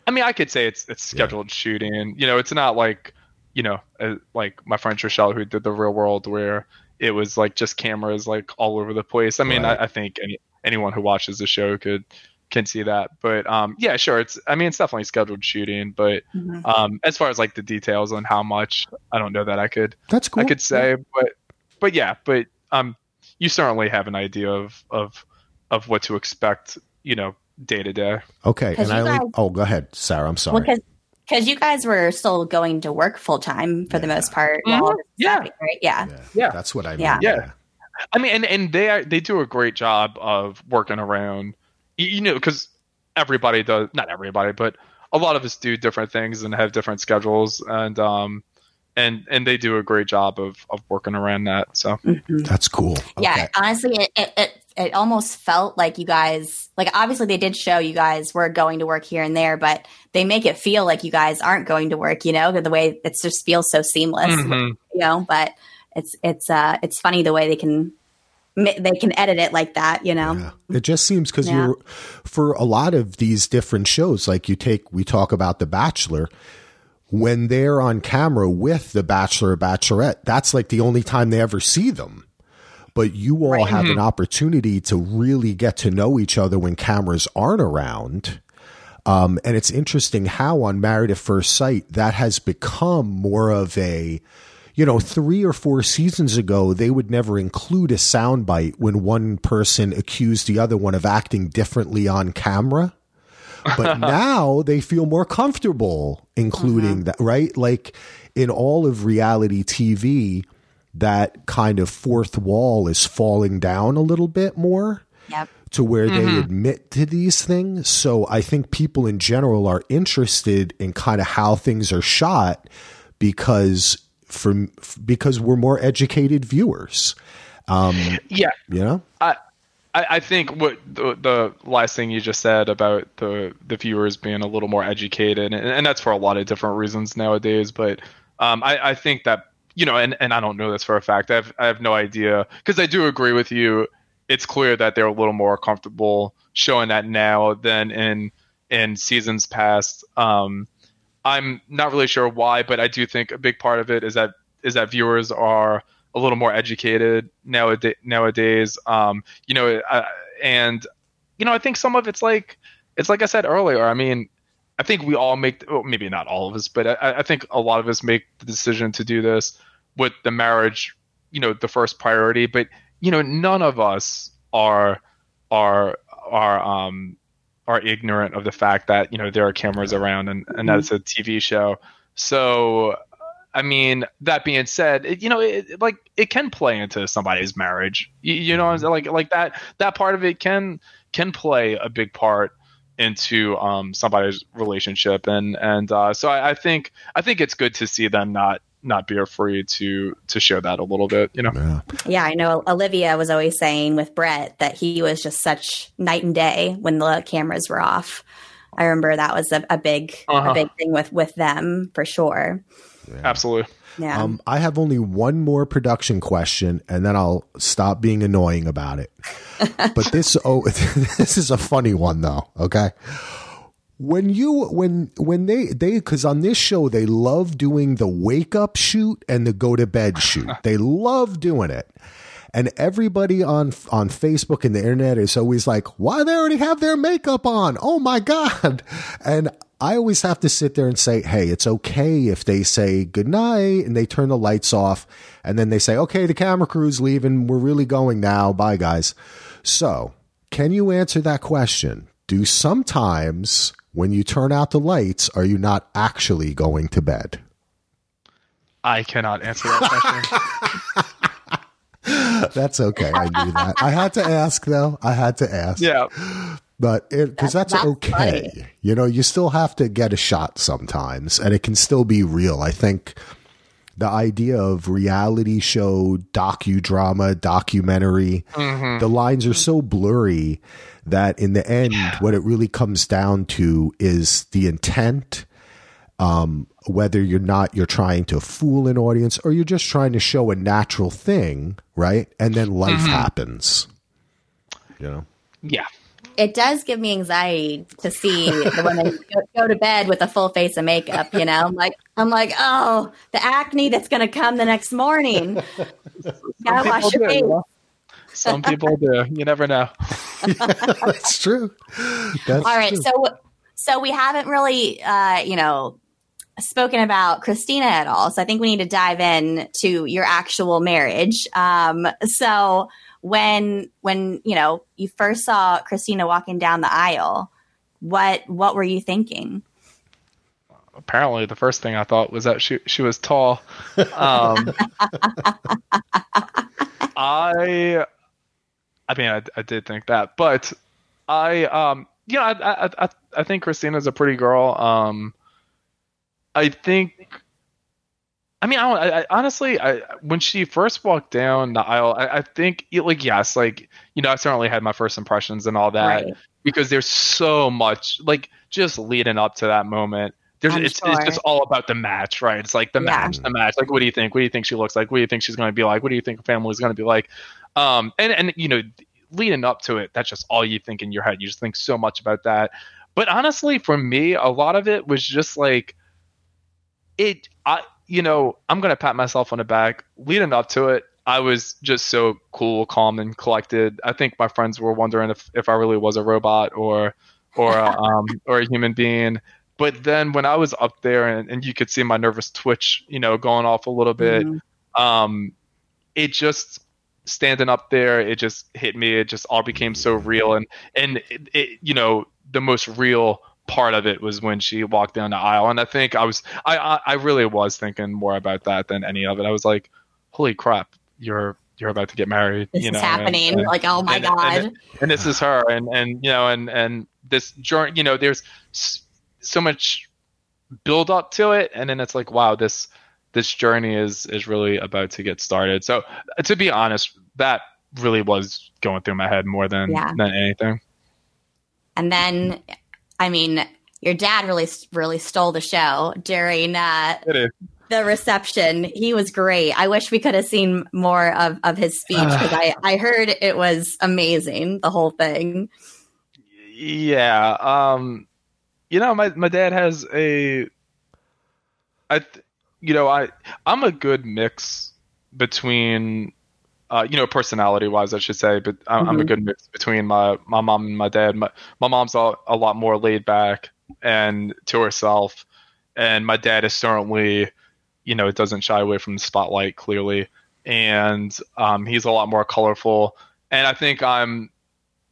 I mean, I could say it's it's scheduled shooting. You know, it's not like you know, uh, like my friend Trishelle who did the Real World, where it was like just cameras like all over the place. I mean, Right. I, I think any anyone who watches the show could can see that. But um, yeah, sure. It's I mean, it's definitely scheduled shooting. But Mhm. um, as far as like the details on how much, I don't know that I could That's cool. I could say. But but yeah, but um, you certainly have an idea of of of what to expect. You know, day to day. Okay, And I you guys- oh, go ahead, Sarah. I'm sorry. Well, because you guys were still going to work full time for the most part. while all Yeah. happening, right? Yeah. yeah. Yeah. That's what I mean. Yeah. Yeah. I mean, and, and they are, they do a great job of working around, you, you know, because everybody does not everybody, but a lot of us do different things and have different schedules, and um, and and they do a great job of of working around that. So Mhm. That's cool. Yeah, Okay. honestly, it, it it it almost felt like you guys like obviously they did show you guys were going to work here and there, but they make it feel like you guys aren't going to work. You know, the way it just feels so seamless. Mhm. You know, but it's it's uh it's funny the way they can ma- they can edit it like that. You know, Yeah. It just seems because Yeah. you're for a lot of these different shows, like you take, we talk about The Bachelor, when they're on camera with the Bachelor or Bachelorette, that's like the only time they ever see them. But you all have an opportunity to really get to know each other when cameras aren't around. Um, and it's interesting how on Married at First Sight that has become more of a, you know, three or four seasons ago, they would never include a soundbite when one person accused the other one of acting differently on camera. But now they feel more comfortable including mm-hmm. that, right? Like in all of reality TV, that kind of fourth wall is falling down a little bit more yep. to where they mm-hmm. admit to these things. So I think people in general are interested in kind of how things are shot because from because we're more educated viewers. Um, yeah, You know? I, I think what the, the last thing you just said about the the viewers being a little more educated, and, and that's for a lot of different reasons nowadays. But um, I, I think that you know, and, and I don't know this for a fact. I have I have no idea because I do agree with you. It's clear that they're a little more comfortable showing that now than in in seasons past. Um, I'm not really sure why, but I do think a big part of it is that is that viewers are a little more educated nowadays. Nowadays, um, you know, uh, and you know, I think some of it's like it's like I said earlier. I mean, I think we all make, well, maybe not all of us, but I, I think a lot of us make the decision to do this with the marriage, you know, the first priority. But you know, none of us are are are um are ignorant of the fact that you know there are cameras around and and that it's a TV show. So I mean, that being said, it, you know, it, like it can play into somebody's marriage. You, you know, like like that that part of it can can play a big part into um, somebody's relationship, and and uh, so I, I think I think it's good to see them not not be afraid to to share that a little bit. You know, Yeah. Yeah, I know Olivia was always saying with Brett that he was just such night and day when the cameras were off. I remember that was a, a big Uh-huh. a big thing with with them for sure. Absolutely. Yeah. Um, I have only one more production question, and then I'll stop being annoying about it. but this, oh, this is a funny one though. Okay, when you when when they they because on this show they love doing the wake up shoot and the go to bed shoot. They love doing it. And everybody on on Facebook and the internet is always like, "Why they already have their makeup on? Oh my god!" And I always have to sit there and say, "Hey, it's okay if they say good night and they turn the lights off, and then they say, "Okay, the camera crew's leaving. We're really going now. Bye, guys." So, can you answer that question? Do sometimes when you turn out the lights, are you not actually going to bed? I cannot answer that question. That's okay. I knew that. I had to ask though. I had to ask. yeah. But because that's, That's okay. funny. You know, you still have to get a shot sometimes and it can still be real. I think the idea of reality show, docudrama, documentary, the lines are so blurry that in the end, what it really comes down to is the intent. Um, whether you're not you're trying to fool an audience or you're just trying to show a natural thing, right? And then life happens. You know. Yeah. It does give me anxiety to see the women go, go to bed with a full face of makeup. You know, I'm like, I'm like, oh, the acne that's going to come the next morning. Gotta wash your face. Some people do. You never know. That's true. That's All right, true. so so we haven't really, uh, you know, spoken about Christina at all. So I think we need to dive in to your actual marriage. Um, so when when you know you first saw Christina walking down the aisle, what what were you thinking? Apparently, the first thing I thought was that she she was tall. Um, I, I mean, I, I did think that, but I, um, you know, I, I, I, I think Christina's a pretty girl. Um, I think. I mean, I, don't, I, honestly, I when she first walked down the aisle, I, I think, like, yes, like, you know, I certainly had my first impressions and all that Right. because there's so much, like, just leading up to that moment. There's, it's, sure. it's just all about the match, right? It's like the Yeah. match, the match. Like, what do you think? What do you think she looks like? What do you think she's going to be like? What do you think her family is going to be like? Um, and and you know, leading up to it, that's just all you think in your head. You just think so much about that. But honestly, for me, a lot of it was just like it. I you know, I'm gonna pat myself on the back. Leading up to it, I was just so cool, calm, and collected. I think my friends were wondering if if I really was a robot or or a, um or a human being. But then when I was up there and, and you could see my nervous twitch, you know, going off a little bit, Mhm. um, it just standing up there, it just hit me. It just all became so real, and and it, it, you know, the most real part of it was when she walked down the aisle, and I think I was, I, I, I really was thinking more about that than any of it. I was like, holy crap, you're you're about to get married. This you know, is happening. and- like, oh my and- god. and- and this is her and and you know and and this journey you know there's so much build up to it and then it's like wow this this journey is is really about to get started so to be honest that really was going through my head more than Yeah. than anything And then, I mean, your dad really, really stole the show during uh, the reception. He was great. I wish we could have seen more of, of his speech because I, I heard it was amazing, the whole thing. yeah um you know my my dad has a i you know i i'm a good mix between uh you know personality wise i should say but i'm, I'm a Mhm. good mix between my my mom and my dad. My, my mom's a, a lot more laid back and to herself and my dad is certainly you know doesn't shy away from the spotlight clearly. And um he's a lot more colorful. And i think i'm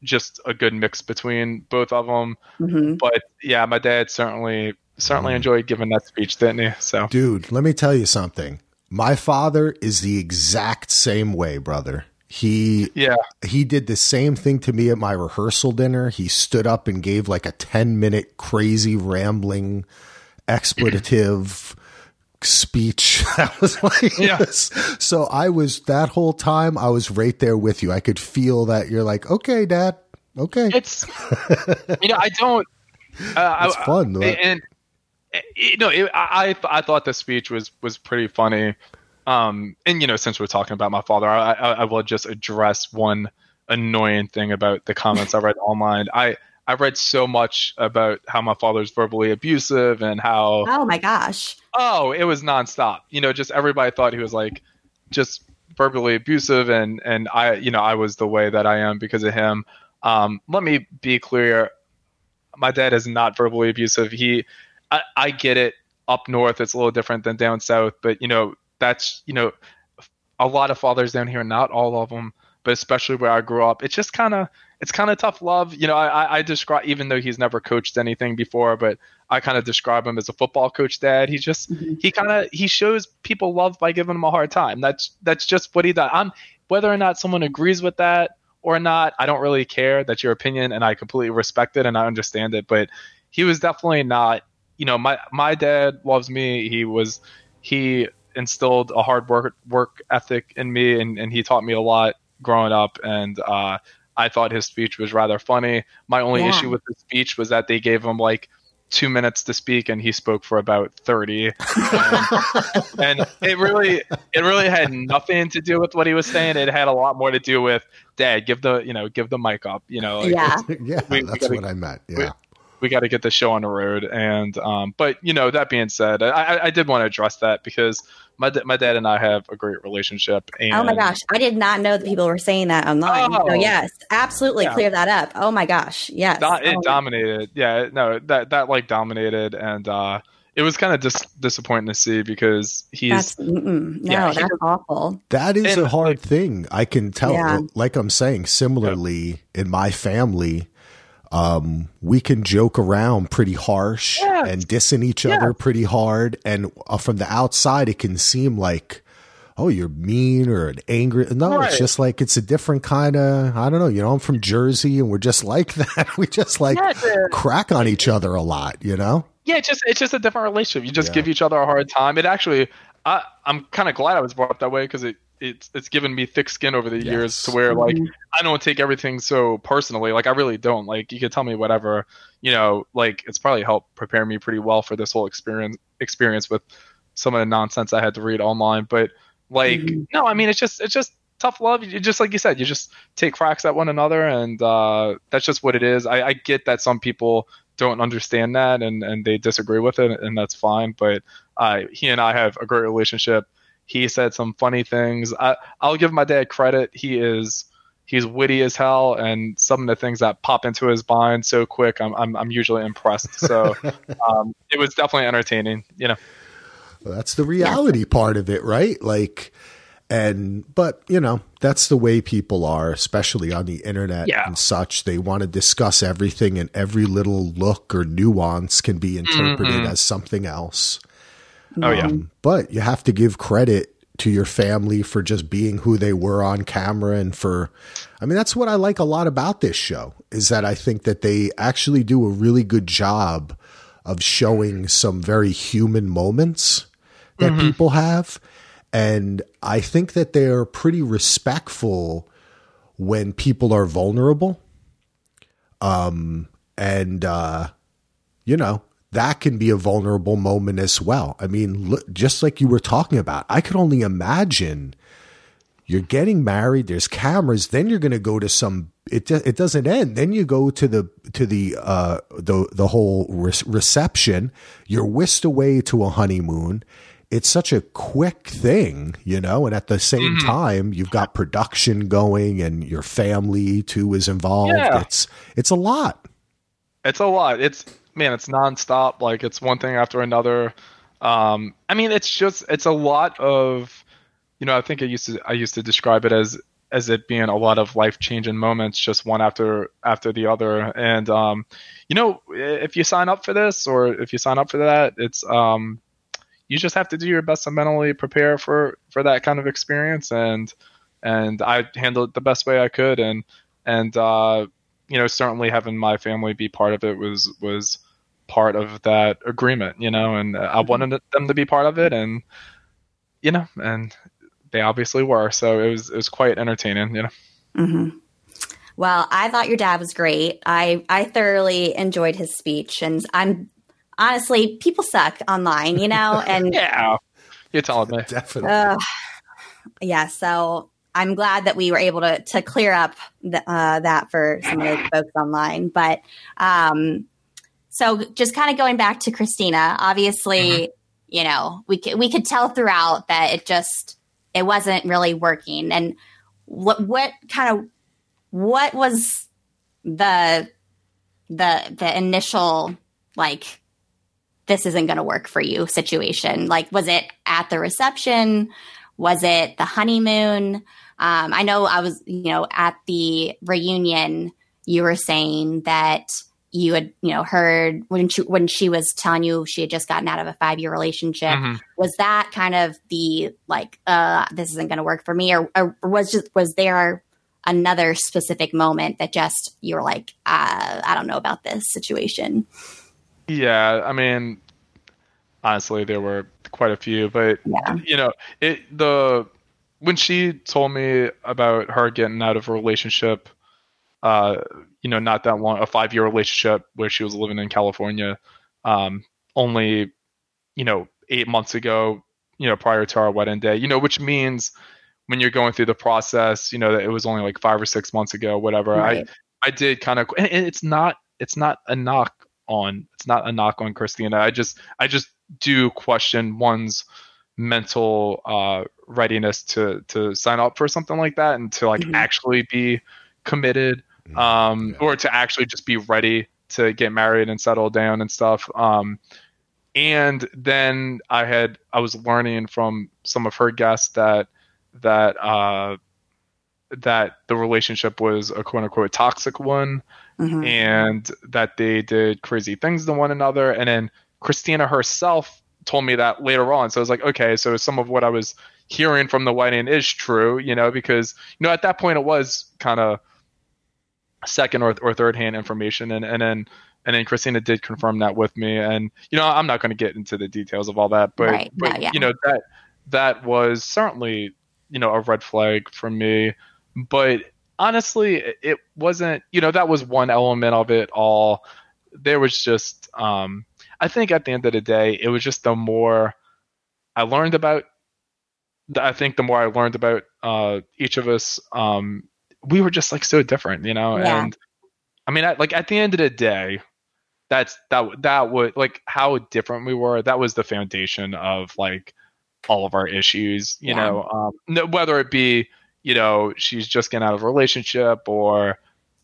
just a good mix between both of them hmm but yeah, my dad certainly certainly enjoyed giving that speech, didn't he? So. Dude, let me tell you something. My father is the exact same way, brother. He yeah, he did the same thing to me at my rehearsal dinner. He stood up and gave like a 10 minute crazy rambling expletive speech. That was like Yeah. So I was that whole time I was right there with you. I could feel that you're like, "Okay, dad. Okay." it's you know I don't Uh, It's I- fun, though. and, and you know, it, I I thought the speech was was pretty funny. Um, and you know, since we're talking about my father, I, I, I will just address one annoying thing about the comments I read online. I I read so much about how my father's verbally abusive and how Oh my gosh. oh, it was nonstop. You know, just everybody thought he was like just verbally abusive, and and I, you know, I was the way that I am because of him. Um, let me be clear, my dad is not verbally abusive. He, I, I get it. Up north, it's a little different than down south, but you know, that's you know, a lot of fathers down here, not all of them, but especially where I grew up, it's just kind of it's kind of tough love. You know, I, I- describe even though he's never coached anything before, but I kind of describe him as a football coach dad. He just mm-hmm. he kind of he shows people love by giving them a hard time. That's that's just what he does. I'm whether or not someone agrees with that or not, I don't really care. That's your opinion, and I completely respect it and I understand it. But he was definitely not. You know, my my dad loves me. He was he instilled a hard work work ethic in me, and and he taught me a lot growing up. And uh, I thought his speech was rather funny. My only Yeah. issue with the speech was that they gave him like two minutes to speak and he spoke for about 30 and, and it really it really had nothing to do with what he was saying it had a lot more to do with dad give the you know give the mic up you know like, yeah. yeah, We- we gotta- what I meant. Yeah. We got to get the show on the road and um but you know that being said i I- i did want to address that because my, my dad and i have a great relationship and Oh my gosh. I did not know that people were saying that online. Oh. So yes, absolutely Yeah. clear that up. Oh my gosh. Yes. Do- it Oh, dominated. Yeah, no, that that like dominated, and uh, it was kind of dis- disappointing to see because he's that's no, Yeah, he that's awful. That is And, a hard thing. I can tell. Yeah. Like I'm saying, similarly in my family, um, we can joke around pretty harsh Yes. and dissing each other pretty hard, and uh, from the outside, it can seem like. Oh, you're mean or an angry. No, it's just like it's a different kind of. I don't know. You know, I'm from Jersey, and we're just like that. We just like Yeah, crack on each other a lot. You know. yeah, it's just it's just a different relationship. You just Yeah. give each other a hard time. It actually, I I'm kind of glad I was brought up that way because it it's it's given me thick skin over the years to where like I don't take everything so personally. Like I really don't. Like you could tell me whatever, you know. Like it's probably helped prepare me pretty well for this whole experience experience with some of the nonsense I had to read online. But like no, I mean it's just it's just tough love. You just like you said, you just take cracks at one another, and uh, that's just what it is. I, I get that some people don't understand that and and they disagree with it, and that's fine. But uh, he and I have a great relationship. He said some funny things. I, I'll give my dad credit. He is he's witty as hell, and some of the things that pop into his mind so quick, I'm I'm, I'm usually impressed. So um, it was definitely entertaining. You know. Well, that's the reality part of it, right? Like, and, but, you know, that's the way people are, especially on the internet Yeah. and such. They want to discuss everything, and every little look or nuance can be interpreted Mhm. as something else. Oh yeah. Um, but you have to give credit to your family for just being who they were on camera and for I mean that's what I like a lot about this show is that I think that they actually do a really good job of showing some very human moments that people have. And I think that they're pretty respectful when people are vulnerable. Um and uh you know, that can be a vulnerable moment as well. I mean, look, just like you were talking about, I could only imagine you're getting married, there's cameras, then you're going to go to some it it doesn't end. Then you go to the to the uh the the whole re- reception, you're whisked away to a honeymoon. It's such a quick thing, you know, and at the same time, you've got production going and your family too is involved. Yeah. It's it's a lot. It's a lot. It's man, it's nonstop. Like it's one thing after another. Um, I mean, it's just it's a lot of, you know, I think I used to I used to describe it as as it being a lot of life changing moments, just one after after the other. And um, you know, if you sign up for this or if you sign up for that, it's um, you just have to do your best to mentally prepare for for that kind of experience. And and I handled it the best way I could. And and uh, you know, certainly having my family be part of it was was part of that agreement, you know, and I wanted them to be part of it, and you know, and they obviously were. So it was it was quite entertaining, you know. hmm Well, I thought your dad was great. I I thoroughly enjoyed his speech, and I'm honestly, people suck online, you know, and yeah, you're telling me Definitely. uh, yeah. So I'm glad that we were able to to clear up the, uh, that for some of the folks online. But um, so just kind of going back to Christina, obviously, you know, we could, we could tell throughout that it just it wasn't really working. And what what kind of what was the the the initial like this isn't going to work for you situation? Like, was it at the reception? Was it the honeymoon? Um, I know I was, you know, at the reunion, you were saying that you had, you know, heard when she, when she was telling you she had just gotten out of a five year relationship. Mhm. Was that kind of the like, uh, this isn't going to work for me, or, or was just was there another specific moment that just you were like, uh, I don't know about this situation? Yeah, I mean, honestly, there were quite a few, but Yeah. you know, it the when she told me about her getting out of a relationship, uh, you know, not that long, a five year relationship where she was living in California, um, only, you know, eight months ago, you know, prior to our wedding day, you know, which means when you're going through the process, you know, that it was only like five or six months ago, whatever. Right. I I did kind of, and it's not it's not a knock on it's not a knock on Christina. I just I just do question one's mental uh, readiness to to sign up for something like that and to like Mhm. actually be committed um, Yeah. or to actually just be ready to get married and settle down and stuff. Um, and then I had I was learning from some of her guests that that uh, that the relationship was a quote unquote toxic one Mhm. and that they did crazy things to one another. And then Christina herself told me that later on. So I was like, okay, so some of what I was hearing from the wedding is true, you know, because you know at that point it was kind of second or, or third hand information, and and then and then Christina did confirm that with me. And you know, I'm not going to get into the details of all that, but Right. but No, yeah. you know that that was certainly you know a red flag for me. But honestly, it- it wasn't. You know, that was one element of it all. There was just, um, I think at the end of the day, it was just the more I learned about. I think the more I learned about uh, each of us, um, we were just like so different, you know. Yeah. And I mean, I, like at the end of the day, that's that that would like how different we were. That was the foundation of like all of our issues, you Yeah. know. Um, no, whether it be you know she's just getting out of a relationship or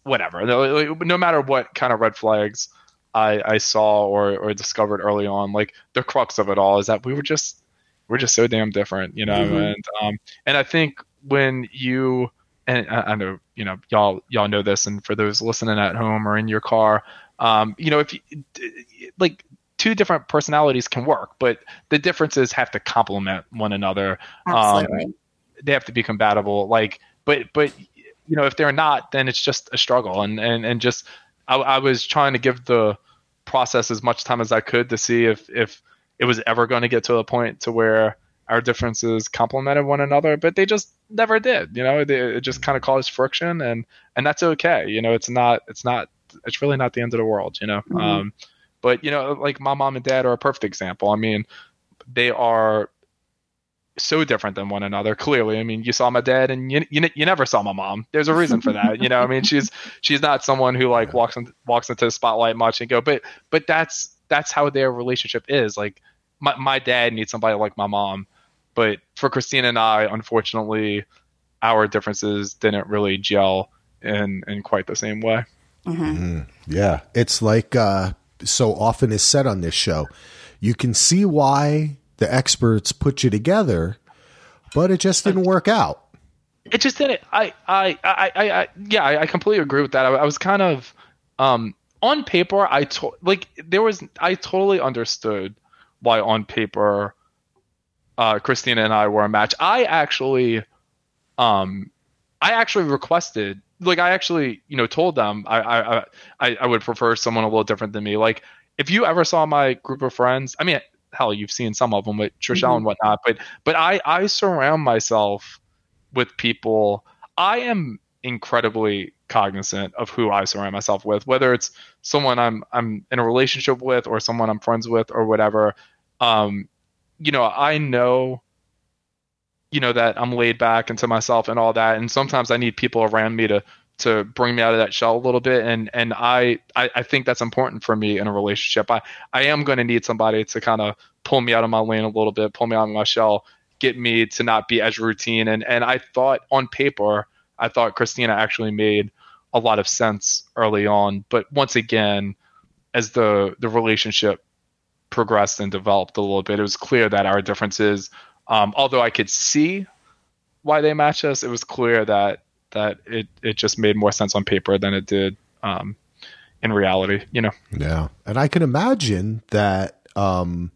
whatever. No, no matter what kind of red flags I, I saw or, or discovered early on, like the crux of it all is that we were just we're just so damn different, you know. Mhm. And um, and I think when you and I, know you know y'all y'all know this, and for those listening at home or in your car, um, you know if you, like two different personalities can work, but the differences have to complement one another Absolutely. they have to be compatible like but but you know if they're not then it's just a struggle and and, and just I, I was trying to give the process as much time as i could to see if if it was ever going to get to a point to where our differences complemented one another but they just never did you know they, it just kind of caused friction and and that's okay you know it's not it's not it's really not the end of the world you know Mhm. um but you know like my mom and dad are a perfect example i mean they are so different than one another. Clearly, I mean, you saw my dad, and you you, you never saw my mom. There's a reason for that, you know. I mean, she's she's not someone who like walks in, walks into the spotlight much and go, but but that's that's how their relationship is. Like my my dad needs somebody like my mom, but for Christina and I, unfortunately, our differences didn't really gel in in quite the same way. Mhm. Yeah, it's like uh, so often is said on this show. You can see why the experts put you together, but it just didn't work out. it just didn't. I, I, I, I, I yeah, I, I completely agree with that. I, I was kind of, um, on paper, I to, like there was, I totally understood why on paper, uh, Christina and I were a match. I actually, um, I actually requested, like, I actually, you know, told them I, I, I, I would prefer someone a little different than me. Like, if you ever saw my group of friends, I mean, hell, you've seen some of them with Trishelle and whatnot, but, but I, I surround myself with people. I am incredibly cognizant of who I surround myself with, whether it's someone I'm I'm in a relationship with or someone I'm friends with or whatever. Um, you know, I know you know that I'm laid back into myself and all that, and sometimes I need people around me to to bring me out of that shell a little bit. And and I, I i think that's important for me in a relationship. I i am going to need somebody to kind of pull me out of my lane a little bit pull me out of my shell get me to not be as routine. And and i thought on paper I thought Christina actually made a lot of sense early on, but once again, as the the relationship progressed and developed a little bit, it was clear that our differences, um, although I could see why they match us, it was clear that that it it just made more sense on paper than it did um, in reality. You know. Yeah, and I can imagine that. Um,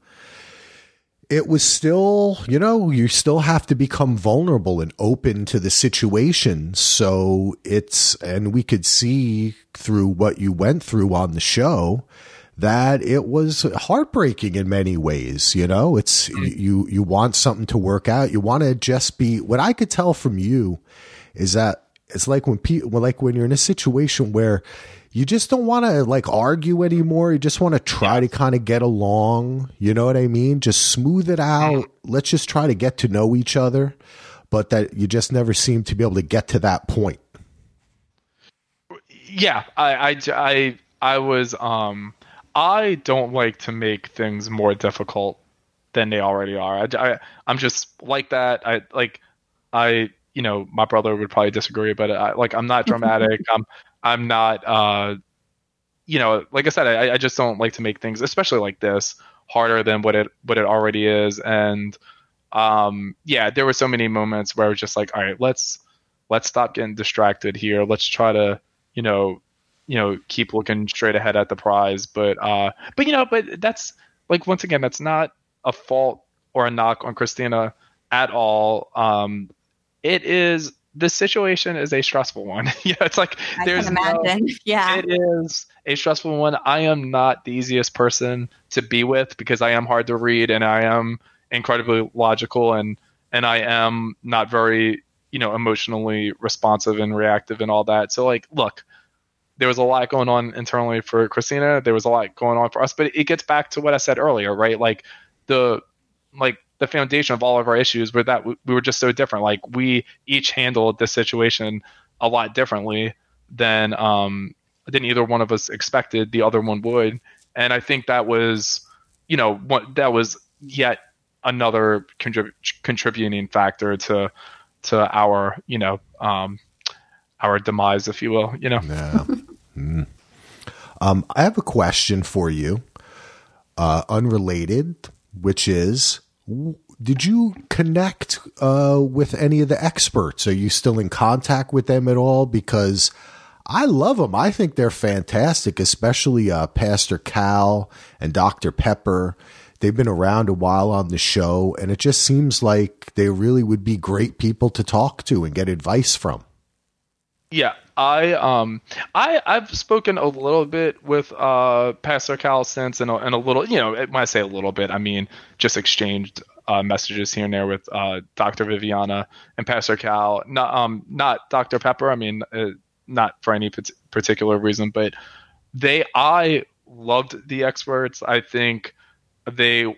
it was still, you know, you still have to become vulnerable and open to the situation. So it's, and we could see through what you went through on the show that it was heartbreaking in many ways. You know, it's, you, you want something to work out. You want to just be, what I could tell from you is that it's like when people, like when you're in a situation where you just don't want to like argue anymore. You just want to try to kind of get along. You know what I mean? Just smooth it out. Let's just try to get to know each other. But that you just never seem to be able to get to that point. Yeah, I, I, I, I was, um, I don't like to make things more difficult than they already are. I, I, I'm just like that. I like, I, you know, my brother would probably disagree, but I, like, I'm not dramatic. I'm, I'm not, uh, you know, like I said, I, I just don't like to make things, especially like this, harder than what it what it already is. And um, yeah, there were so many moments where I was just like, all right, let's let's stop getting distracted here. Let's try to, you know, you know, keep looking straight ahead at the prize. But uh, but you know, but that's like once again, that's not a fault or a knock on Christina at all. Um, it is the situation is a stressful one. yeah, it's like I there's can imagine. No, yeah. it is a stressful one. I am not the easiest person to be with because I am hard to read and I am incredibly logical and and I am not very you know emotionally responsive and reactive and all that. So like, look, there was a lot going on internally for Christina. There was a lot going on for us, but it gets back to what I said earlier, right? Like the like the foundation of all of our issues were that we, were just so different. Like we each handled the situation a lot differently than um, than either one of us expected the other one would. And I think that was, you know, what that was yet another contrib- contributing factor to to our, you know, um, our demise, if you will. You know. Yeah. mm. um, I have a question for you, uh, unrelated, which is did you connect uh, with any of the experts? Are you still in contact with them at all? Because I love them. I think they're fantastic, especially uh, Pastor Cal and Dr. Pepper. They've been around a while on the show, and it just seems like they really would be great people to talk to and get advice from. Yeah, I um I I've spoken a little bit with uh Pastor Cal since and a, and a little you know when I say a little bit I mean just exchanged uh, messages here and there with uh, Dr. Viviana and Pastor Cal. Not um not Dr. Pepper. I mean uh, not for any particular reason, but they I loved the experts. I think they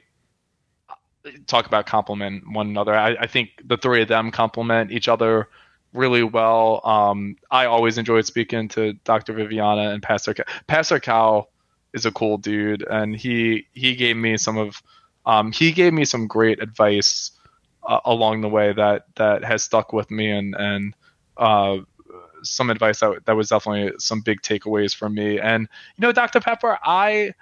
talk about compliment one another. I, I think the three of them complement each other really well. Um, I always enjoyed speaking to Dr. Viviana and Pastor Cal. Pastor Cal is a cool dude, and he he gave me some of um, he gave me some great advice uh, along the way that that has stuck with me, and and uh, some advice that that was definitely some big takeaways for me. And you know, Dr. Pepper, I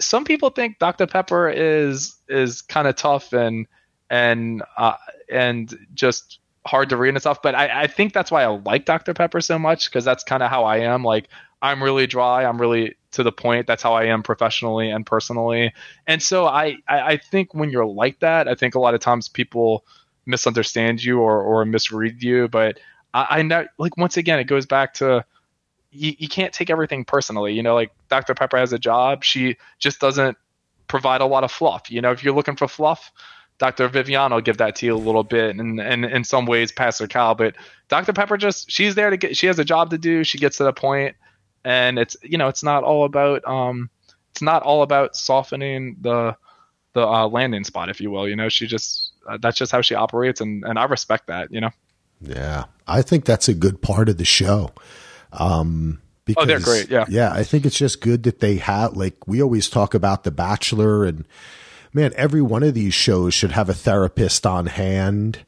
some people think Dr. Pepper is is kind of tough and and uh, and just hard to read and stuff. But I, I think that's why I like Dr. Pepper so much because that's kind of how I am. Like I'm really dry. I'm really to the point. That's how I am professionally and personally. And so I, I, I think when you're like that, I think a lot of times people misunderstand you or, or misread you. But I, I know, like, once again, it goes back to you, you can't take everything personally. You know, like Dr. Pepper has a job. She just doesn't provide a lot of fluff. You know, if you're looking for fluff, Dr. Vivian will give that to you a little bit, and and in some ways, Pastor Cal. But Dr. Pepper just she's there to get. She has a job to do. She gets to the point, and it's you know it's not all about um it's not all about softening the the uh, landing spot, if you will. You know, she just uh, that's just how she operates, and and I respect that. You know. Yeah, I think that's a good part of the show. Um, because, oh, they're great. Yeah, yeah. I think it's just good that they have like we always talk about The Bachelor, and man, every one of these shows should have a therapist on hand.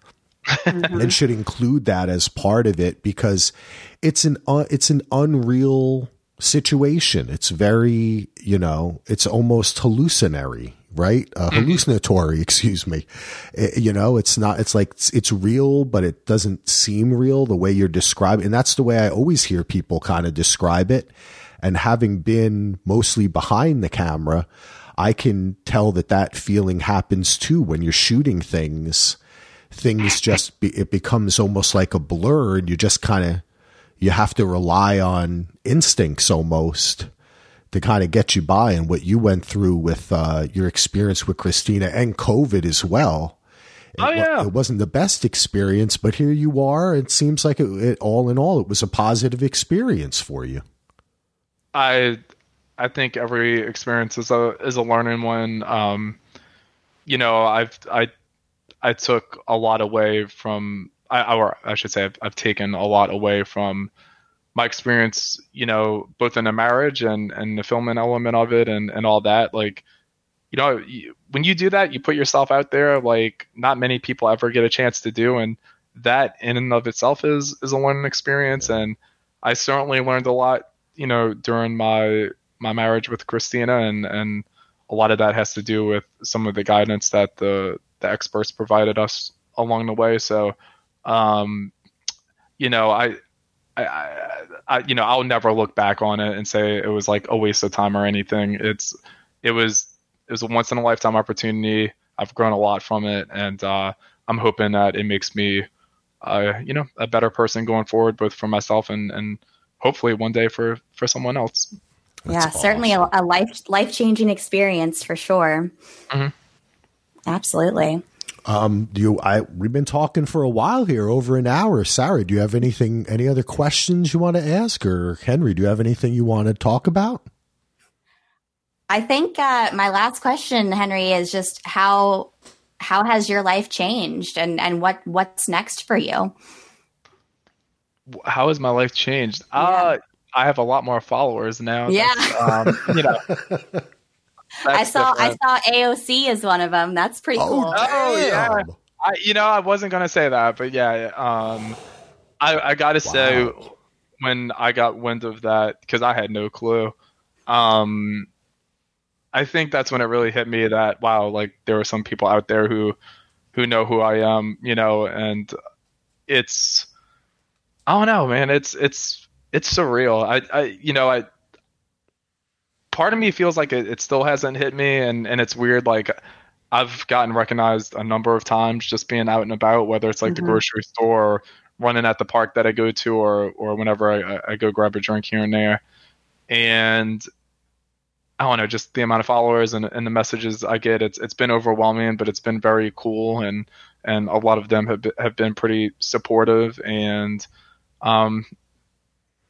Mm-hmm. and should include that as part of it because it's an uh, it's an unreal situation. It's very, you know, it's almost hallucinatory, right? Uh, mm-hmm. Hallucinatory, excuse me. It, you know, it's not, it's like, it's, it's, real, but it doesn't seem real the way you're describing. And that's the way I always hear people kind of describe it. And having been mostly behind the camera, I can tell that that feeling happens too when you're shooting things. Things just, be, it becomes almost like a blur and you just kind of, you have to rely on instincts almost to kind of get you by and what you went through with uh, your experience with Christina and COVID as well. It, oh yeah, it wasn't the best experience, but here you are. It seems like it, it, all in all, it was a positive experience for you. I, I think every experience is a is a learning one. Um, you know, I've I, I took a lot away from I, or I should say, I've, I've taken a lot away from my experience, you know, both in a marriage and and the filming element of it and and all that. Like, you know, when you do that, you put yourself out there. Like, not many people ever get a chance to do, and that in and of itself is is a learning experience. And I certainly learned a lot, you know, during my my marriage with Christina, and and a lot of that has to do with some of the guidance that the the experts provided us along the way. So um, you know, I, I, I, you know, I'll never look back on it and say it was like a waste of time or anything. It's, it was, it was a once in a lifetime opportunity. I've grown a lot from it, and uh, I'm hoping that it makes me, uh, you know, a better person going forward, both for myself and and hopefully one day for for someone else. That's yeah, awesome. certainly a, a life life changing experience for sure. Mm-hmm. Absolutely. Um, do you? I we've been talking for a while here, over an hour. Sarah, do you have anything? Any other questions you want to ask, or Henry, do you have anything you want to talk about? I think uh, my last question, Henry, is just how how has your life changed, and and what what's next for you? How has my life changed? Yeah. Uh, I have a lot more followers now. Yeah, um, you know. I saw different. I saw AOC as one of them. That's pretty oh, cool. Oh yeah. I, you know, I wasn't gonna say that, but yeah, um, I, I gotta wow. say, when I got wind of that, because I had no clue, um, I think that's when it really hit me that wow, like there are some people out there who, who know who I am, you know, and it's, I don't know, man, it's it's it's surreal. I, I you know, I part of me feels like it, it still hasn't hit me, and and it's weird. Like I've gotten recognized a number of times just being out and about, whether it's like mm-hmm. the grocery store or running at the park that I go to, or or whenever I, I go grab a drink here and there. And I don't know, just the amount of followers and, and the messages I get. It's it's been overwhelming, but it's been very cool, and and a lot of them have been, have been pretty supportive, and um,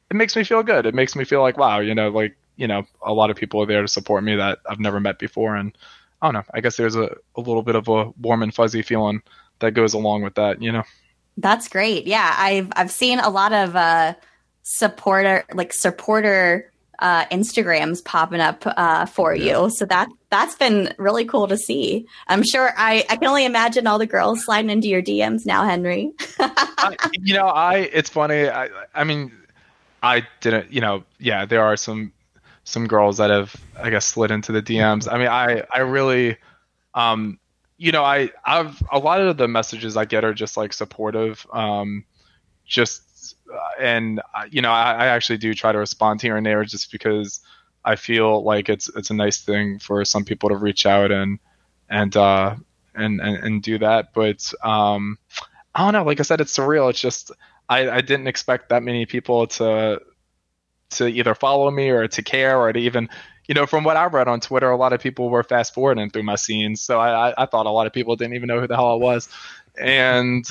it makes me feel good. It makes me feel like wow, you know, like you know, a lot of people are there to support me that I've never met before. And I don't know, I guess there's a, a little bit of a warm and fuzzy feeling that goes along with that, you know? That's great. Yeah. I've, I've seen a lot of, uh, supporter, like supporter, uh, Instagrams popping up, uh, for yeah. you. So that, that's been really cool to see. I'm sure I, I can only imagine all the girls sliding into your DMs now, Henry. I, you know, I, it's funny. I, I mean, I didn't, you know, yeah, there are some some girls that have I guess slid into the DMs. I mean, I I really, um, you know, I I've a lot of the messages I get are just like supportive, um, just uh, and uh, you know I, I actually do try to respond here and there just because I feel like it's it's a nice thing for some people to reach out and and uh and and, and do that, but um, I don't know. Like I said, it's surreal. It's just I, I didn't expect that many people to to either follow me or to care or to even you know, from what I read on Twitter, a lot of people were fast forwarding through my scenes. So I, I, I thought a lot of people didn't even know who the hell I was. And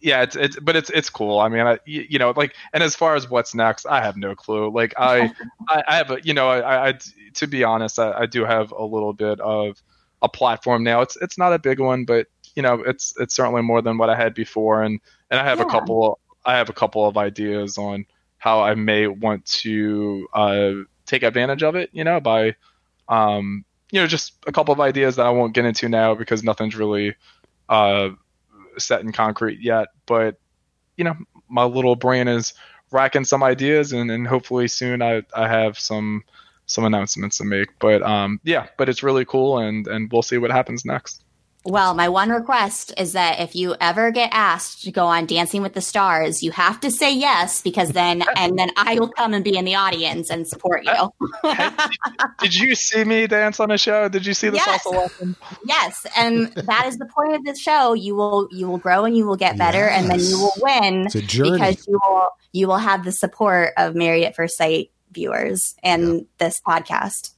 yeah, it's, it's but it's it's cool. I mean, I, you know, like, and as far as what's next, I have no clue. Like, I I, I have a, you know, I, I to be honest, I, I do have a little bit of a platform now. It's it's not a big one, but you know, it's it's certainly more than what I had before, and and I have Yeah. a couple. I have a couple of ideas on how I may want to uh, take advantage of it. You know, by um, you know, just a couple of ideas that I won't get into now because nothing's really uh, set in concrete yet. But you know, my little brain is racking some ideas, and, and hopefully soon I, I have some some announcements to make. But um, yeah, but it's really cool, and and we'll see what happens next. Well, my one request is that if you ever get asked to go on Dancing with the Stars, you have to say yes because then and then I will come and be in the audience and support you. Did you see me dance on a show? Did you see the Yes. salsa lesson? yes, and that is the point of this show. You will you will grow and you will get better and then you will win It's a journey. because you will you will have the support of Married at First Sight viewers and this podcast.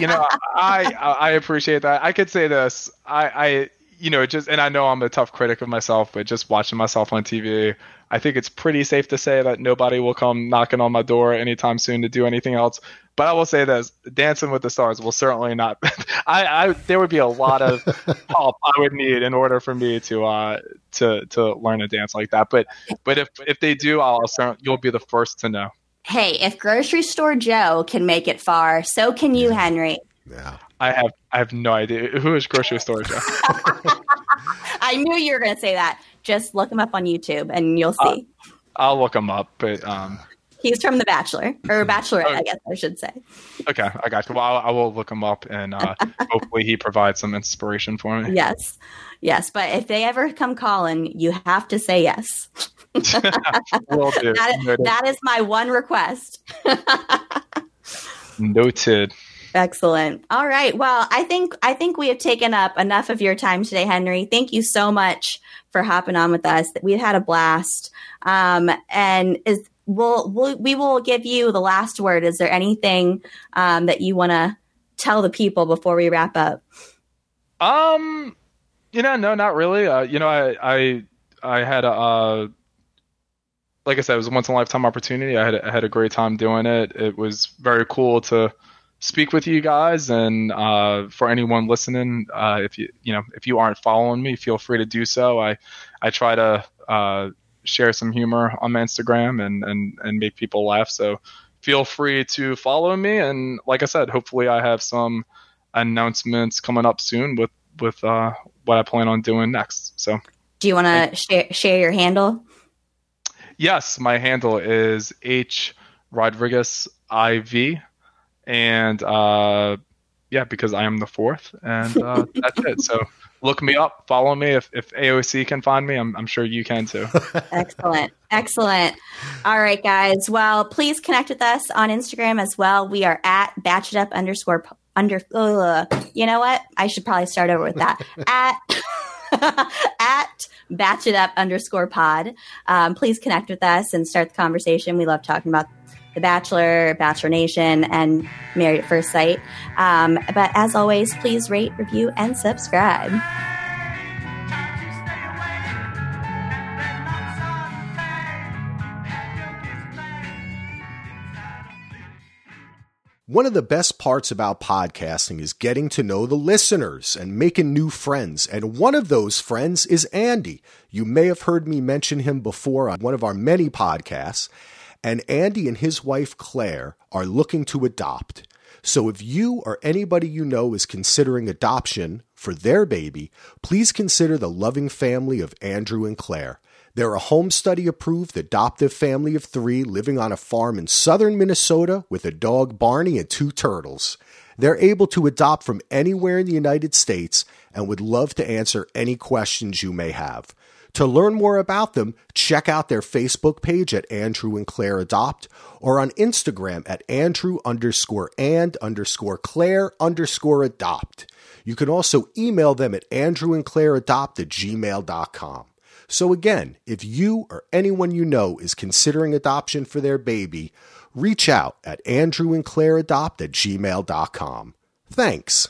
you know, I I appreciate that. I could say this. I I you know just and I know I'm a tough critic of myself, but just watching myself on TV, I think it's pretty safe to say that nobody will come knocking on my door anytime soon to do anything else. But I will say this: Dancing with the Stars will certainly not. I, I there would be a lot of help I would need in order for me to uh to to learn a dance like that. But but if if they do, I'll certainly you'll be the first to know. Hey, if grocery store Joe can make it far, so can you, Henry. yeah. I have I have no idea who is grocery store Joe. I knew you were going to say that. Just look him up on YouTube and you'll Uh, see. I'll look them up, but um. He's from The Bachelor or Bachelorette, Oh. I guess I should say. Okay, I got you. Well, I, I will look him up, and uh, hopefully he provides some inspiration for me. Yes, yes. But if they ever come calling, you have to say yes. will do. That, that is my one request. Noted. Excellent. All right. Well, I think I think we have taken up enough of your time today, Henry. Thank you so much for hopping on with us. We've had a blast. Um, and is we'll, we'll we will give you the last word. Is there anything um, that you want to tell the people before we wrap up? Um, you know, no, not really. Uh, you know, I, I, I had a, uh, like I said, it was a once in a lifetime opportunity. I had, I had a great time doing it. It was very cool to speak with you guys. And uh, for anyone listening, uh, if you, you know, if you aren't following me, feel free to do so. I, I try to uh, share some humor on my Instagram and, and, and make people laugh. So feel free to follow me. And like I said, hopefully I have some announcements coming up soon with with uh, what I plan on doing next. So Do you want to share share your handle? yes, my handle is H Rodriguez IV, and uh, yeah, because I am the fourth, and uh, that's it. So look me up, follow me. If if AOC can find me, I'm I'm sure you can too. Excellent. Excellent. All right, guys. Well, please connect with us on Instagram as well. We are at batch it up underscore under. ugh. you know what? I should probably start over with that. at at batch it up underscore pod. Um, please connect with us and start the conversation. We love talking about The Bachelor, Bachelor Nation, and Married at First Sight. Um, but as always, please rate, review, and subscribe. One of the best parts about podcasting is getting to know the listeners and making new friends. And one of those friends is Andy. You may have heard me mention him before on one of our many podcasts. And Andy and his wife Claire are looking to adopt. So if you or anybody you know is considering adoption for their baby, please consider the loving family of Andrew and Claire. They're a home study approved adoptive family of three living on a farm in southern Minnesota with a dog Barney and two turtles. They're able to adopt from anywhere in the United States and would love to answer any questions you may have. To learn more about them, check out their Facebook page at Andrew and Claire Adopt or on Instagram at Andrew underscore and underscore Claire underscore adopt. You can also email them at Andrew and Claire Adopt at gmail.com. So again, if you or anyone you know is considering adoption for their baby, reach out at andrewandclaireadopt at gmail.com. Thanks.